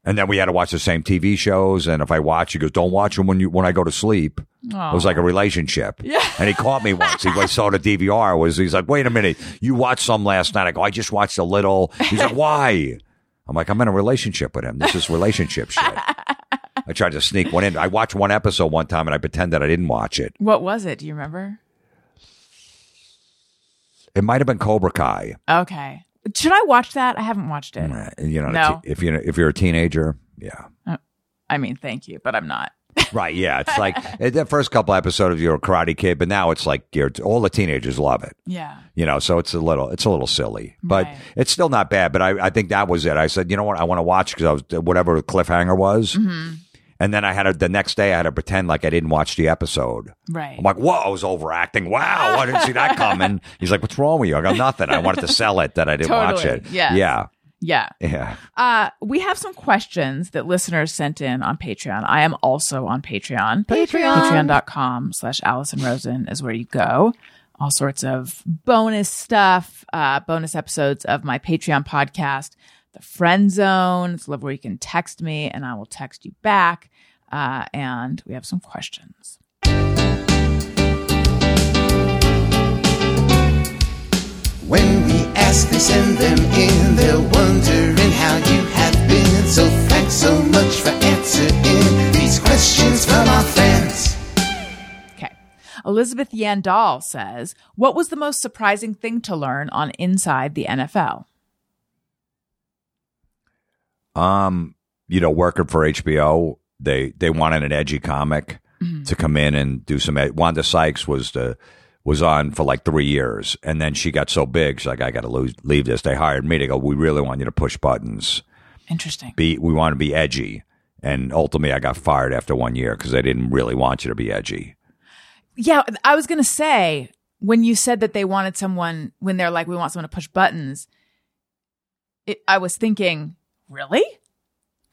and then we had to watch the same TV shows. And if I watch, he goes, "Don't watch them when you when I go to sleep." It was like a relationship. Yeah. And he caught me once. He I saw the DVR. Was he's like, "Wait a minute, you watched some last night?" I go, "I just watched a little." He's like, "Why?" I'm like, "I'm in a relationship with him. This is relationship shit." I tried to sneak one in. I watched one episode one time and I pretended I didn't watch it. What was it? Do you remember? It might have been Cobra Kai. Okay. Should I watch that? I haven't watched it. Uh, You know, No. if you if you're a teenager, yeah, I mean, thank you, but I'm not. right, yeah. It's like eh, the first couple episodes you're a Karate Kid, but now it's like you're all the teenagers love it. Yeah. You know, so it's a little it's a little silly, but Right. it's still not bad. But I I think that was it. I said, you know what, I want to watch because I was whatever the cliffhanger was. And And then I had to, the next day I had to pretend like I didn't watch the episode. Right. I'm like, whoa, I was overacting. Wow, I didn't see that coming. He's like, what's wrong with you? I got nothing. I wanted to sell it that I didn't watch it. Yes. Yeah. yeah. Yeah. Uh, we have some questions that listeners sent in on Patreon. I am also on Patreon. Patreon. Patreon.com slash Allison Rosen is where you go. All sorts of bonus stuff, uh, bonus episodes of my Patreon podcast, The Friend Zone. It's a where you can text me and I will text you back. Uh, and we have some questions. When we ask, they send them in. They're wondering how you have been. So thanks so much for answering these questions from our fans. Okay. Elizabeth Yandal says, What was the most surprising thing to learn on Inside the NFL? Um, you know, working for HBO, they they wanted an edgy comic mm-hmm. to come in and do some. Ed- Wanda Sykes was the was on for like three years, and then she got so big, she's like, I got to lose, leave this. They hired me to go. We really want you to push buttons. Interesting. Be we want to be edgy, and ultimately, I got fired after one year because they didn't really want you to be edgy. Yeah, I was going to say when you said that they wanted someone when they're like we want someone to push buttons, it, I was thinking, really?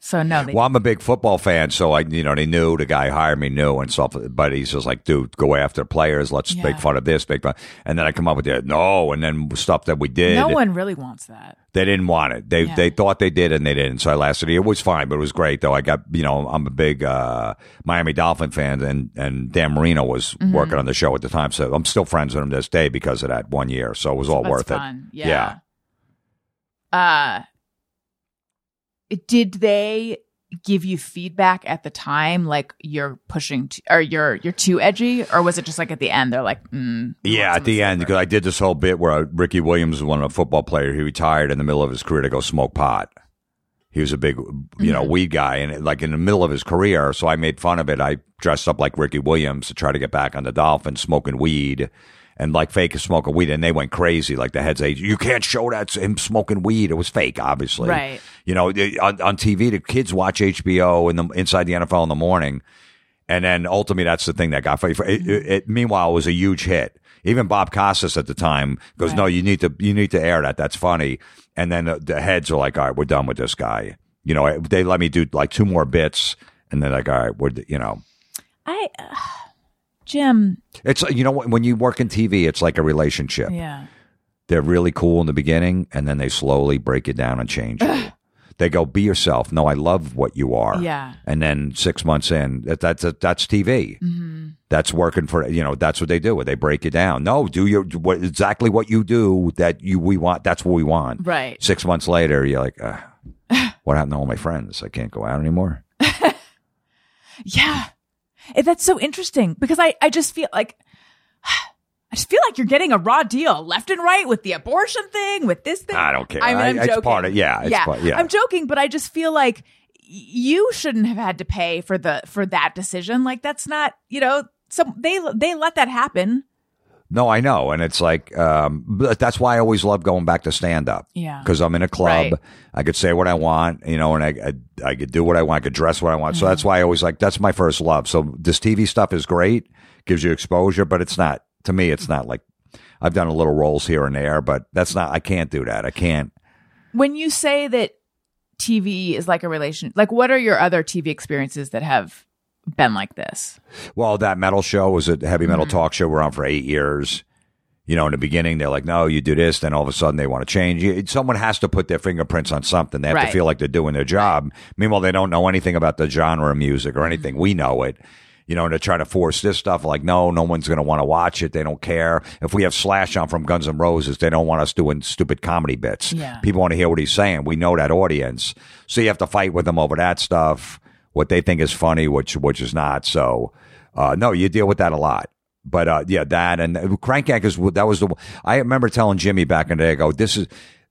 So no, they Well, I'm a big football fan, so I, you know, they knew the guy hired me knew and stuff. But he's just like, dude, go after players. Let's Yeah. make fun of this, make fun. And then I come up with the no, and then stuff that we did. no one really wants that. They didn't want it. They Yeah. they thought they did, and they didn't. So I lasted. It was fine, but it was great though. I got you know, I'm a big uh, Miami Dolphin fan, and and Dan Marino was Mm-hmm. working on the show at the time, so I'm still friends with him this day because of that one year. So it was all That's worth fun. it. Yeah. Uh did they give you feedback at the time like you're pushing t- or you're you're too edgy or was it just like at the end they're like mm, Yeah, at the end, because I did this whole bit where uh, Ricky Williams was one of the football player. He retired in the middle of his career to go smoke pot. He was a big, you Mm-hmm. know, weed guy, and like in the middle of his career, so I made fun of it. I dressed up like Ricky Williams to try to get back on the Dolphins, smoking weed, and like fake is smoking weed, and they went crazy. Like the heads agent, you can't show that him smoking weed. It was fake, obviously. Right. You know, on, on TV, the kids watch HBO in the inside the NFL in the morning. And then ultimately, that's the thing that got it, it, it, Meanwhile, it was a huge hit. Even Bob Costas at the time goes, Right. "No, you need to you need to air that. That's funny." And then the, the heads are like, "All right, we're done with this guy." You know, they let me do like two more bits, and they're like, "All right, we're you know." I uh, Jim It's you know when you work in TV, it's like a relationship. yeah They're really cool in the beginning, and then they slowly break it down and change you. they go, "Be yourself." No, I love what you are. Yeah. And then six months in, that, that's that's TV. Mm-hmm. That's working for you know. That's what they do. They break it down. No, do your what, exactly what you do that you we want. That's what we want. Right. Six months later, you're like, uh, what happened to all my friends? I can't go out anymore. Yeah. That's so interesting because I, I just feel like I just feel like you're getting a raw deal left and right with the abortion thing, with this thing. I don't care. I mean, I- I'm it's joking. part of- yeah, it's yeah. part- yeah. I'm joking, but I just feel like you shouldn't have had to pay for the for that decision. Like that's not, you know, some they they let that happen. No, I know, and it's like um, but that's why I always love going back to stand up. Yeah. because I'm in a club, Right. I could say what I want, you know, and I, I I could do what I want, I could dress what I want. So that's why I always like that's my first love. So this TV stuff is great, gives you exposure, but it's not to me. It's not like I've done a little roles here and there, but that's not. I can't do that. I can't. When you say that TV is like a relation, like what are your other TV experiences that have been like this? Well, that metal show was a heavy metal Mm-hmm. talk show. We're on for eight years. You know, in the beginning, they're like, "No, you do this." Then all of a sudden, they want to change. Someone has to put their fingerprints on something. They have Right. to feel like they're doing their job. Meanwhile, they don't know anything about the genre of music or Mm-hmm. anything. We know it. You know, and they're trying to force this stuff. Like, no, no one's going to want to watch it. They don't care. If we have Slash on from Guns N' Roses, they don't want us doing stupid comedy bits. Yeah. People want to hear what he's saying. We know that audience. So you have to fight with them over that stuff, what they think is funny, which which is not. So, uh, no, you deal with that a lot. But uh, yeah, that and Crank Yankers, that was the. I remember telling Jimmy back in the day, I go, this is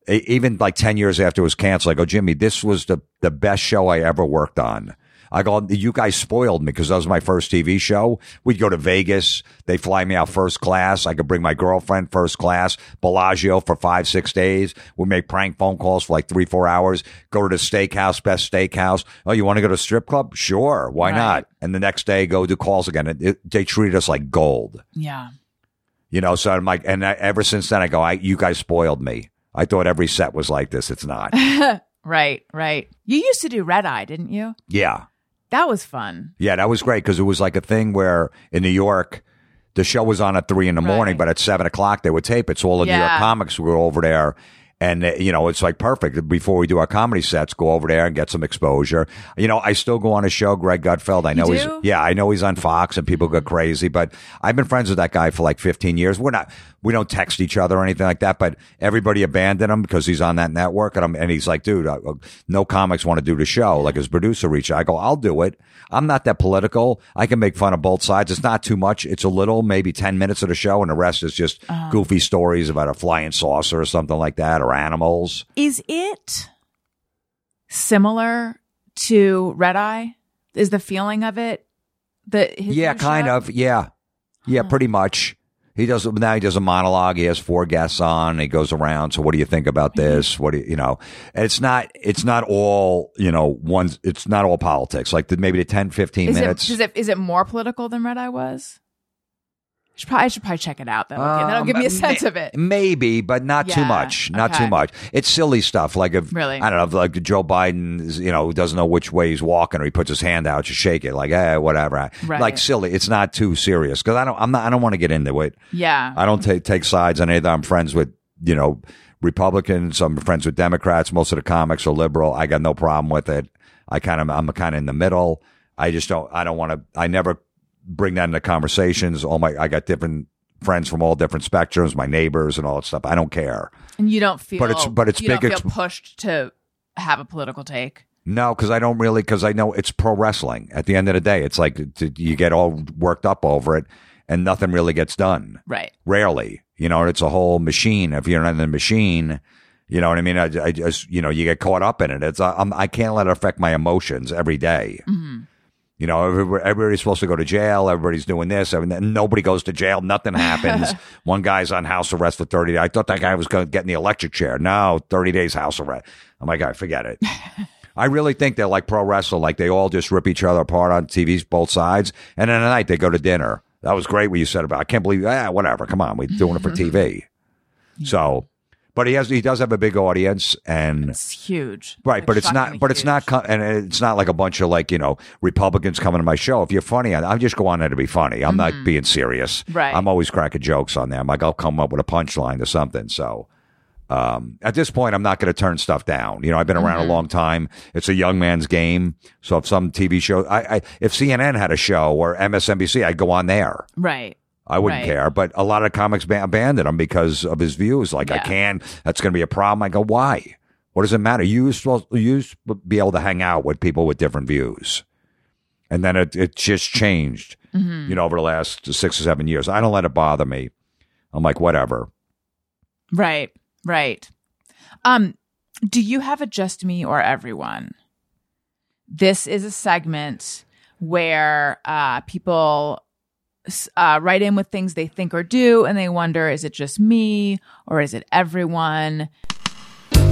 even like ten years after it was canceled. I go, Jimmy, this was the the best show I ever worked on. I go, you guys spoiled me because that was my first TV show. We'd go to Vegas. They fly me out first class. I could bring my girlfriend first class, Bellagio for five, six days. We make prank phone calls for like three, four hours. Go to the steakhouse, best steakhouse. Oh, you want to go to a strip club? Sure. Why Right. not? And the next day go do calls again. It, it, they treated us like gold. Yeah. You know, so I'm like, and I, ever since then, I go, I, you guys spoiled me. I thought every set was like this. It's not. Right, right. You used to do red eye, didn't you? yeah. That was fun. Yeah, that was great because it was like a thing where in New York, the show was on at three in the morning, Right. but at seven o'clock they would tape it. So all the New York Yeah. comics were over there. And, uh, you know, it's like perfect. Before we do our comedy sets, go over there and get some exposure. You know, I still go on a show, Greg Gutfeld. I know he's, yeah, I know he's on Fox and people go crazy, but I've been friends with that guy for like 15 years. We're not, we don't text each other or anything like that, but everybody abandoned him because he's on that network. And, I'm, and he's like, dude, uh, uh, no comics want to do the show. Like his producer reached out. I go, I'll do it. I'm not that political. I can make fun of both sides. It's not too much. It's a little, maybe 10 minutes of the show, and the rest is just goofy stories about a flying saucer or something like that or animals. Is it similar to red eye? Is the feeling of it the his yeah, kind of. Yeah. Yeah, pretty much. He does now. He does a monologue. He has four guests on. He goes around. So, what do you think about mm-hmm. this? What do you, you know? And it's not. It's not all you know. One. It's not all politics. Like the, maybe the 10, 15 Is minutes. is it is it more political than red eye was? Should probably, I should probably check it out. That'll, give- that'll give me a Um, sense may- of it. Maybe, but not too much. Not okay. too much. It's silly stuff. Like if Really? I don't know, if like Joe Biden, you know, doesn't know which way he's walking, or he puts his hand out to shake it, like eh, whatever. Right. Like silly. It's not too serious because I don't. I'm not. I don't want to get into it. Yeah. I don't take take sides on either. I'm friends with you know Republicans. I'm friends with Democrats. Most of the comics are liberal. I got no problem with it. I kind of I'm kind of in the middle. I just don't. I don't want to. I never bring that into conversations. All my I got different friends from all different spectrums, my neighbors and all that stuff. I don't care. and you don't feel, But it's- but it's you don't big feel exp- pushed to have a political take. No, because I don't really. Because I know it's pro wrestling. At the end of the day, it's like you get all worked up over it, and nothing really gets done. Right. rarely. You know, it's a whole machine. If you're not in the machine, you know what I mean. I, I just, you know, you get caught up in it. It's I'm, I can't let it affect my emotions every day. Mm-hmm. You know, everybody, everybody's supposed to go to jail. Everybody's doing this. Nobody goes to jail. Nothing happens. One guy's on house arrest for 30 days. I thought that guy was going to get in the electric chair. No, 30 days house arrest. I'm like, I forget it. I really think they're like pro wrestling. Like they all just rip each other apart on TVs, both sides. And then at night they go to dinner. That was great what you said about. I can't believe. Ah, whatever. Come on, we're doing it for TV. So, but he has. He does have a big audience, and It's huge. right. Like but it's not. But it's not. And it's not like a bunch of like you know Republicans coming to my show. If you're funny, I, I just go on there to be funny. I'm not being serious. Mm-hmm. Right. I'm always cracking jokes on them. Like I'll come up with a punchline or something. So. Um, at this point, I'm not going to turn stuff down. You know, I've been around Mm-hmm. a long time. It's a young man's game. So if some TV show, I, I, if CNN had a show or MSNBC, I'd go on there. Right. I wouldn't Right. care. But a lot of comics ba- abandoned him because of his views. Like, I can't, that's going to be a problem. I go, why? What does it matter? You used to, you be able to hang out with people with different views. And then it, it just changed, Mm-hmm. you know, over the last six or seven years. I don't let it bother me. I'm like, whatever. Right. Right. Um, do you have a just me or everyone? This is a segment where uh, people uh, write in with things they think or do, and they wonder: is it just me or is it everyone?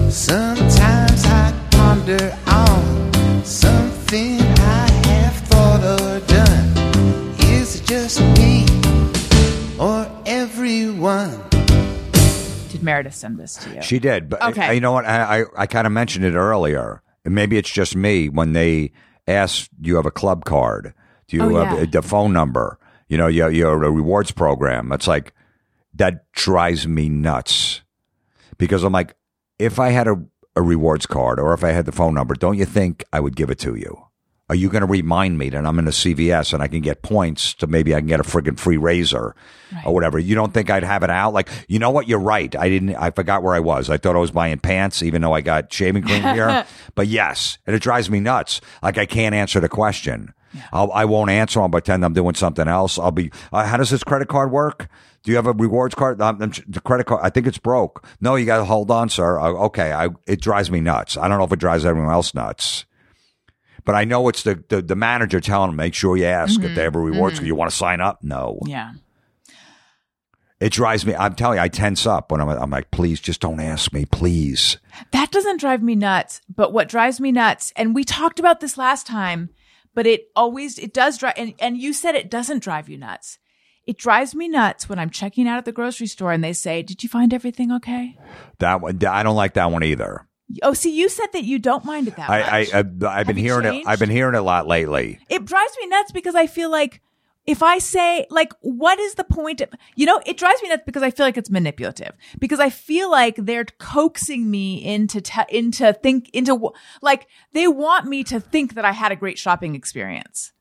Sometimes I ponder on something I have thought or done. Is it just me or everyone? Did Meredith send this to you? She did, but Okay. uh, you know what? I I, I kind of mentioned it earlier. Maybe it's just me when they ask, "Do you have a club card? Do you Oh, have yeah. a, the phone number? You know, you you have a rewards program." It's like that drives me nuts because I'm like, if I had a a rewards card or if I had the phone number, don't you think I would give it to you? Are you going to remind me that I'm in a CVS and I can get points to maybe I can get a friggin' free razor or whatever? You don't think I'd have it out? Like, you know what? You're right. I didn't, I forgot where I was. I thought I was buying pants, even though I got shaving cream here. but yes, and it drives me nuts. Like, I can't answer the question. I'll, I won't answer. I'll pretend I'm doing something else. I'll be, uh, how does this credit card work? Do you have a rewards card? Um, um, the credit card, I think it's broke. No, you got to hold on, sir. Uh, okay. I, it drives me nuts. I don't know if it drives everyone else nuts. But I know it's the, the, the manager telling them, make sure you ask if they have a rewards. You want to sign up? No. Yeah. It drives me. I'm telling you, I tense up when I'm, I'm like, please just don't ask me, please. That doesn't drive me nuts. But what drives me nuts, and we talked about this last time, but it always, it does drive, and, and you said it doesn't drive you nuts. It drives me nuts when I'm checking out at the grocery store and they say, Did you find everything okay? That one, I don't like that one either. Oh, see, you said that you don't mind it that I, much. I, I I've been hearing it. I've been hearing it a lot lately. it drives me nuts because I feel like if I say, like, what is the point of, you know, it drives me nuts because I feel like it's manipulative because I feel like they're coaxing me into, te- into think, into, like, they want me to think that I had a great shopping experience.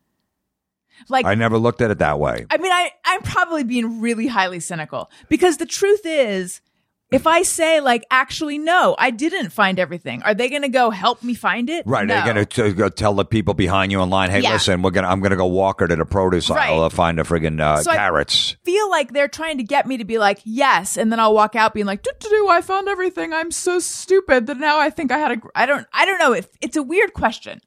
Like, I never looked at it that way. I mean, I, I'm probably being really highly cynical because the truth is, if I say like, actually, no, I didn't find everything, are they going to go help me find it? Right, No. they're gonna go tell the people behind you in line, "Hey, Yeah. listen, we're gonna I'm gonna go walk her to the produce Right. aisle to find the friggin' uh, So I- carrots." feel like they're trying to get me to be like, yes, and then I'll walk out being like, do do do, I found everything. I'm so stupid that now I think I had a. gr- I don't. I don't know. If it's a weird question.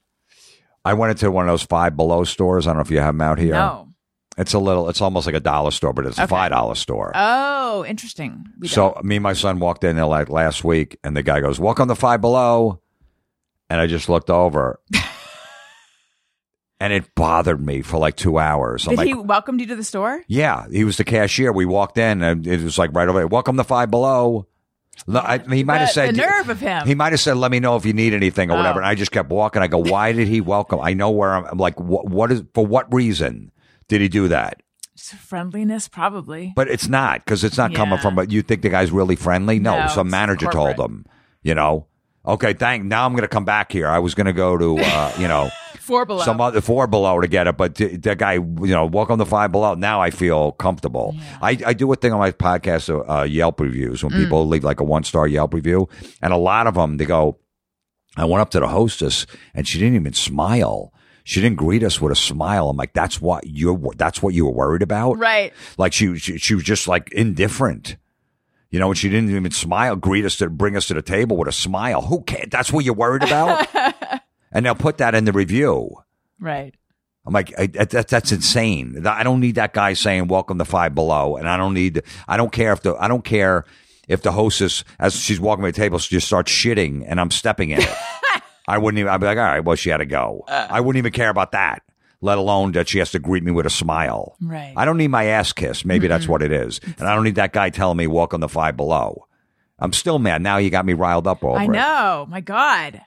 I went into one of those Five Below stores. I don't know if you have them out here. No. It's a little. It's almost like a dollar store, but it's a Okay. five dollar store. Oh, interesting. We so me and my son walked in there like last week, and the guy goes, "Welcome to Five Below," and I just looked over, and it bothered me for like two hours. I'm did like, he welcomed you to the store? Yeah, he was the cashier. We walked in, and it was like right away. Welcome to Five Below. I- he might have The- said the nerve of him. He might have said, "Let me know if you need anything or Oh. whatever." And I just kept walking. I go, "Why did he welcome?" I know where I'm. I'm like, what, "What is for? What reason did he do that?" Friendliness, probably. But it's not because it's not coming Yeah. from. But you think the guy's really friendly? No, No, some it's manager told him. You know. Okay, thank. Now I'm going to come back here. I was going to go to, uh, you know, Four below. some other four below to get it, but th- that guy, you know, welcome to five below. Now I feel comfortable. I, I do a thing on my podcast, uh, Yelp reviews, when people leave like a one star Yelp review, and a lot of them they go, I went up to the hostess and she didn't even smile. She didn't greet us with a smile. I'm like, that's what you're. That's what you were worried about, right. Like she, she, she was just like indifferent. You know, and she didn't even smile, greet us to bring us to the table with a smile. Who cares? That's what you're worried about. and they'll put that in the review. Right. I'm like, I, that, that's insane. I don't need that guy saying "Welcome to Five Below," and I don't need. I don't care if the. I don't care if the hostess, as she's walking by the table, she just starts shitting, and I'm stepping in it. I wouldn't even. I'd be like, all right, well, she had to go. Uh. I wouldn't even care about that. Let alone that she has to greet me with a smile. Right. I don't need my ass kissed. Maybe that's what it is, and I don't need that guy telling me "Welcome to Five Below." I'm still mad. Now you got me riled up over I it. know. My God.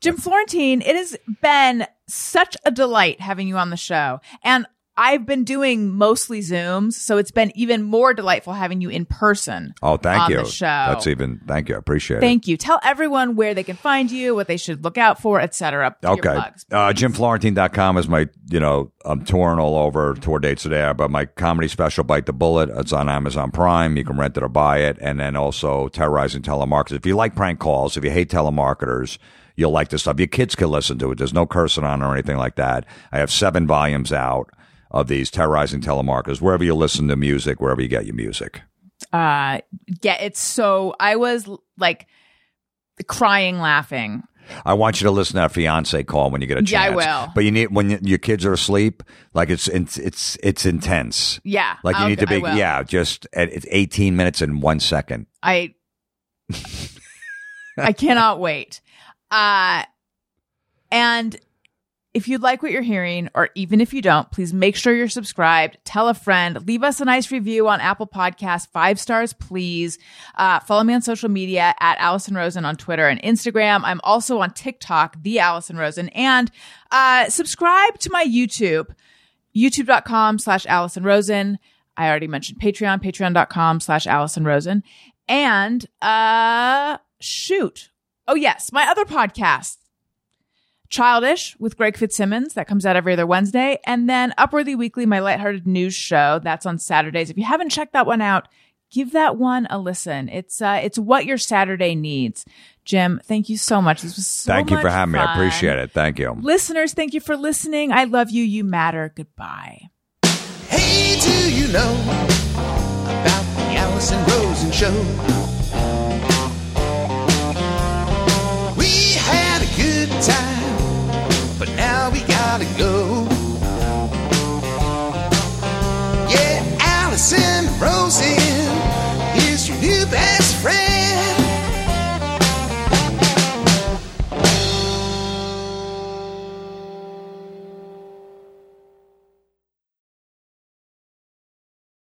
Jim Florentine, it has been such a delight having you on the show. And I've been doing mostly Zooms, so it's been even more delightful having you in person. Oh, thank on you. The show. That's even. Thank you. I appreciate it. Thank you. Tell everyone where they can find you, what they should look out for, etc. Okay. plugs, Uh. JimFlorentine.com is my, you know, I'm touring all over. Tour dates today, but my comedy special, Bite the Bullet, it's on Amazon Prime. You can rent it or buy it. And then also Terrorizing Telemarketers. If you like prank calls, if you hate telemarketers, you'll like this stuff. Your kids can listen to it. There's no cursing on it or anything like that. I have seven volumes out of these Terrorizing Telemarketers, wherever you listen to music, wherever you get your music. uh, get it's so. I was like crying, laughing. I want you to listen to that fiance call when you get a Yeah, I will. But you need when y- your kids are asleep, like it's it's it's, it's intense. Yeah, Like you I'll- need to be, yeah, just at, it's 18 minutes and one second. I I cannot wait. Uh and if you like what you're hearing, or even if you don't, please make sure you're subscribed. Tell a friend. Leave us a nice review on Apple Podcasts. Five stars, please. Uh, follow me on social media at Allison Rosen on Twitter and Instagram. I'm also on TikTok, the Allison Rosen, and uh, subscribe to my YouTube, youtube.com slash Allison Rosen. I already mentioned Patreon, patreon.com slash Allison Rosen. And uh shoot. Oh yes, my other podcast, Childish with Greg Fitzsimmons, that comes out every other Wednesday, and then Upworthy Weekly, my lighthearted news show, that's on Saturdays. If you haven't checked that one out, give that one a listen. It's uh it's what your Saturday needs. Jim, thank you so much. This was so Thank you for much having me. I appreciate it. Thank you. Listeners, thank you for listening. I love you. You matter. Goodbye. Hey, do you know about the Allison Rosen show? We had a good time, gotta go. Yeah, Allison, Rosie.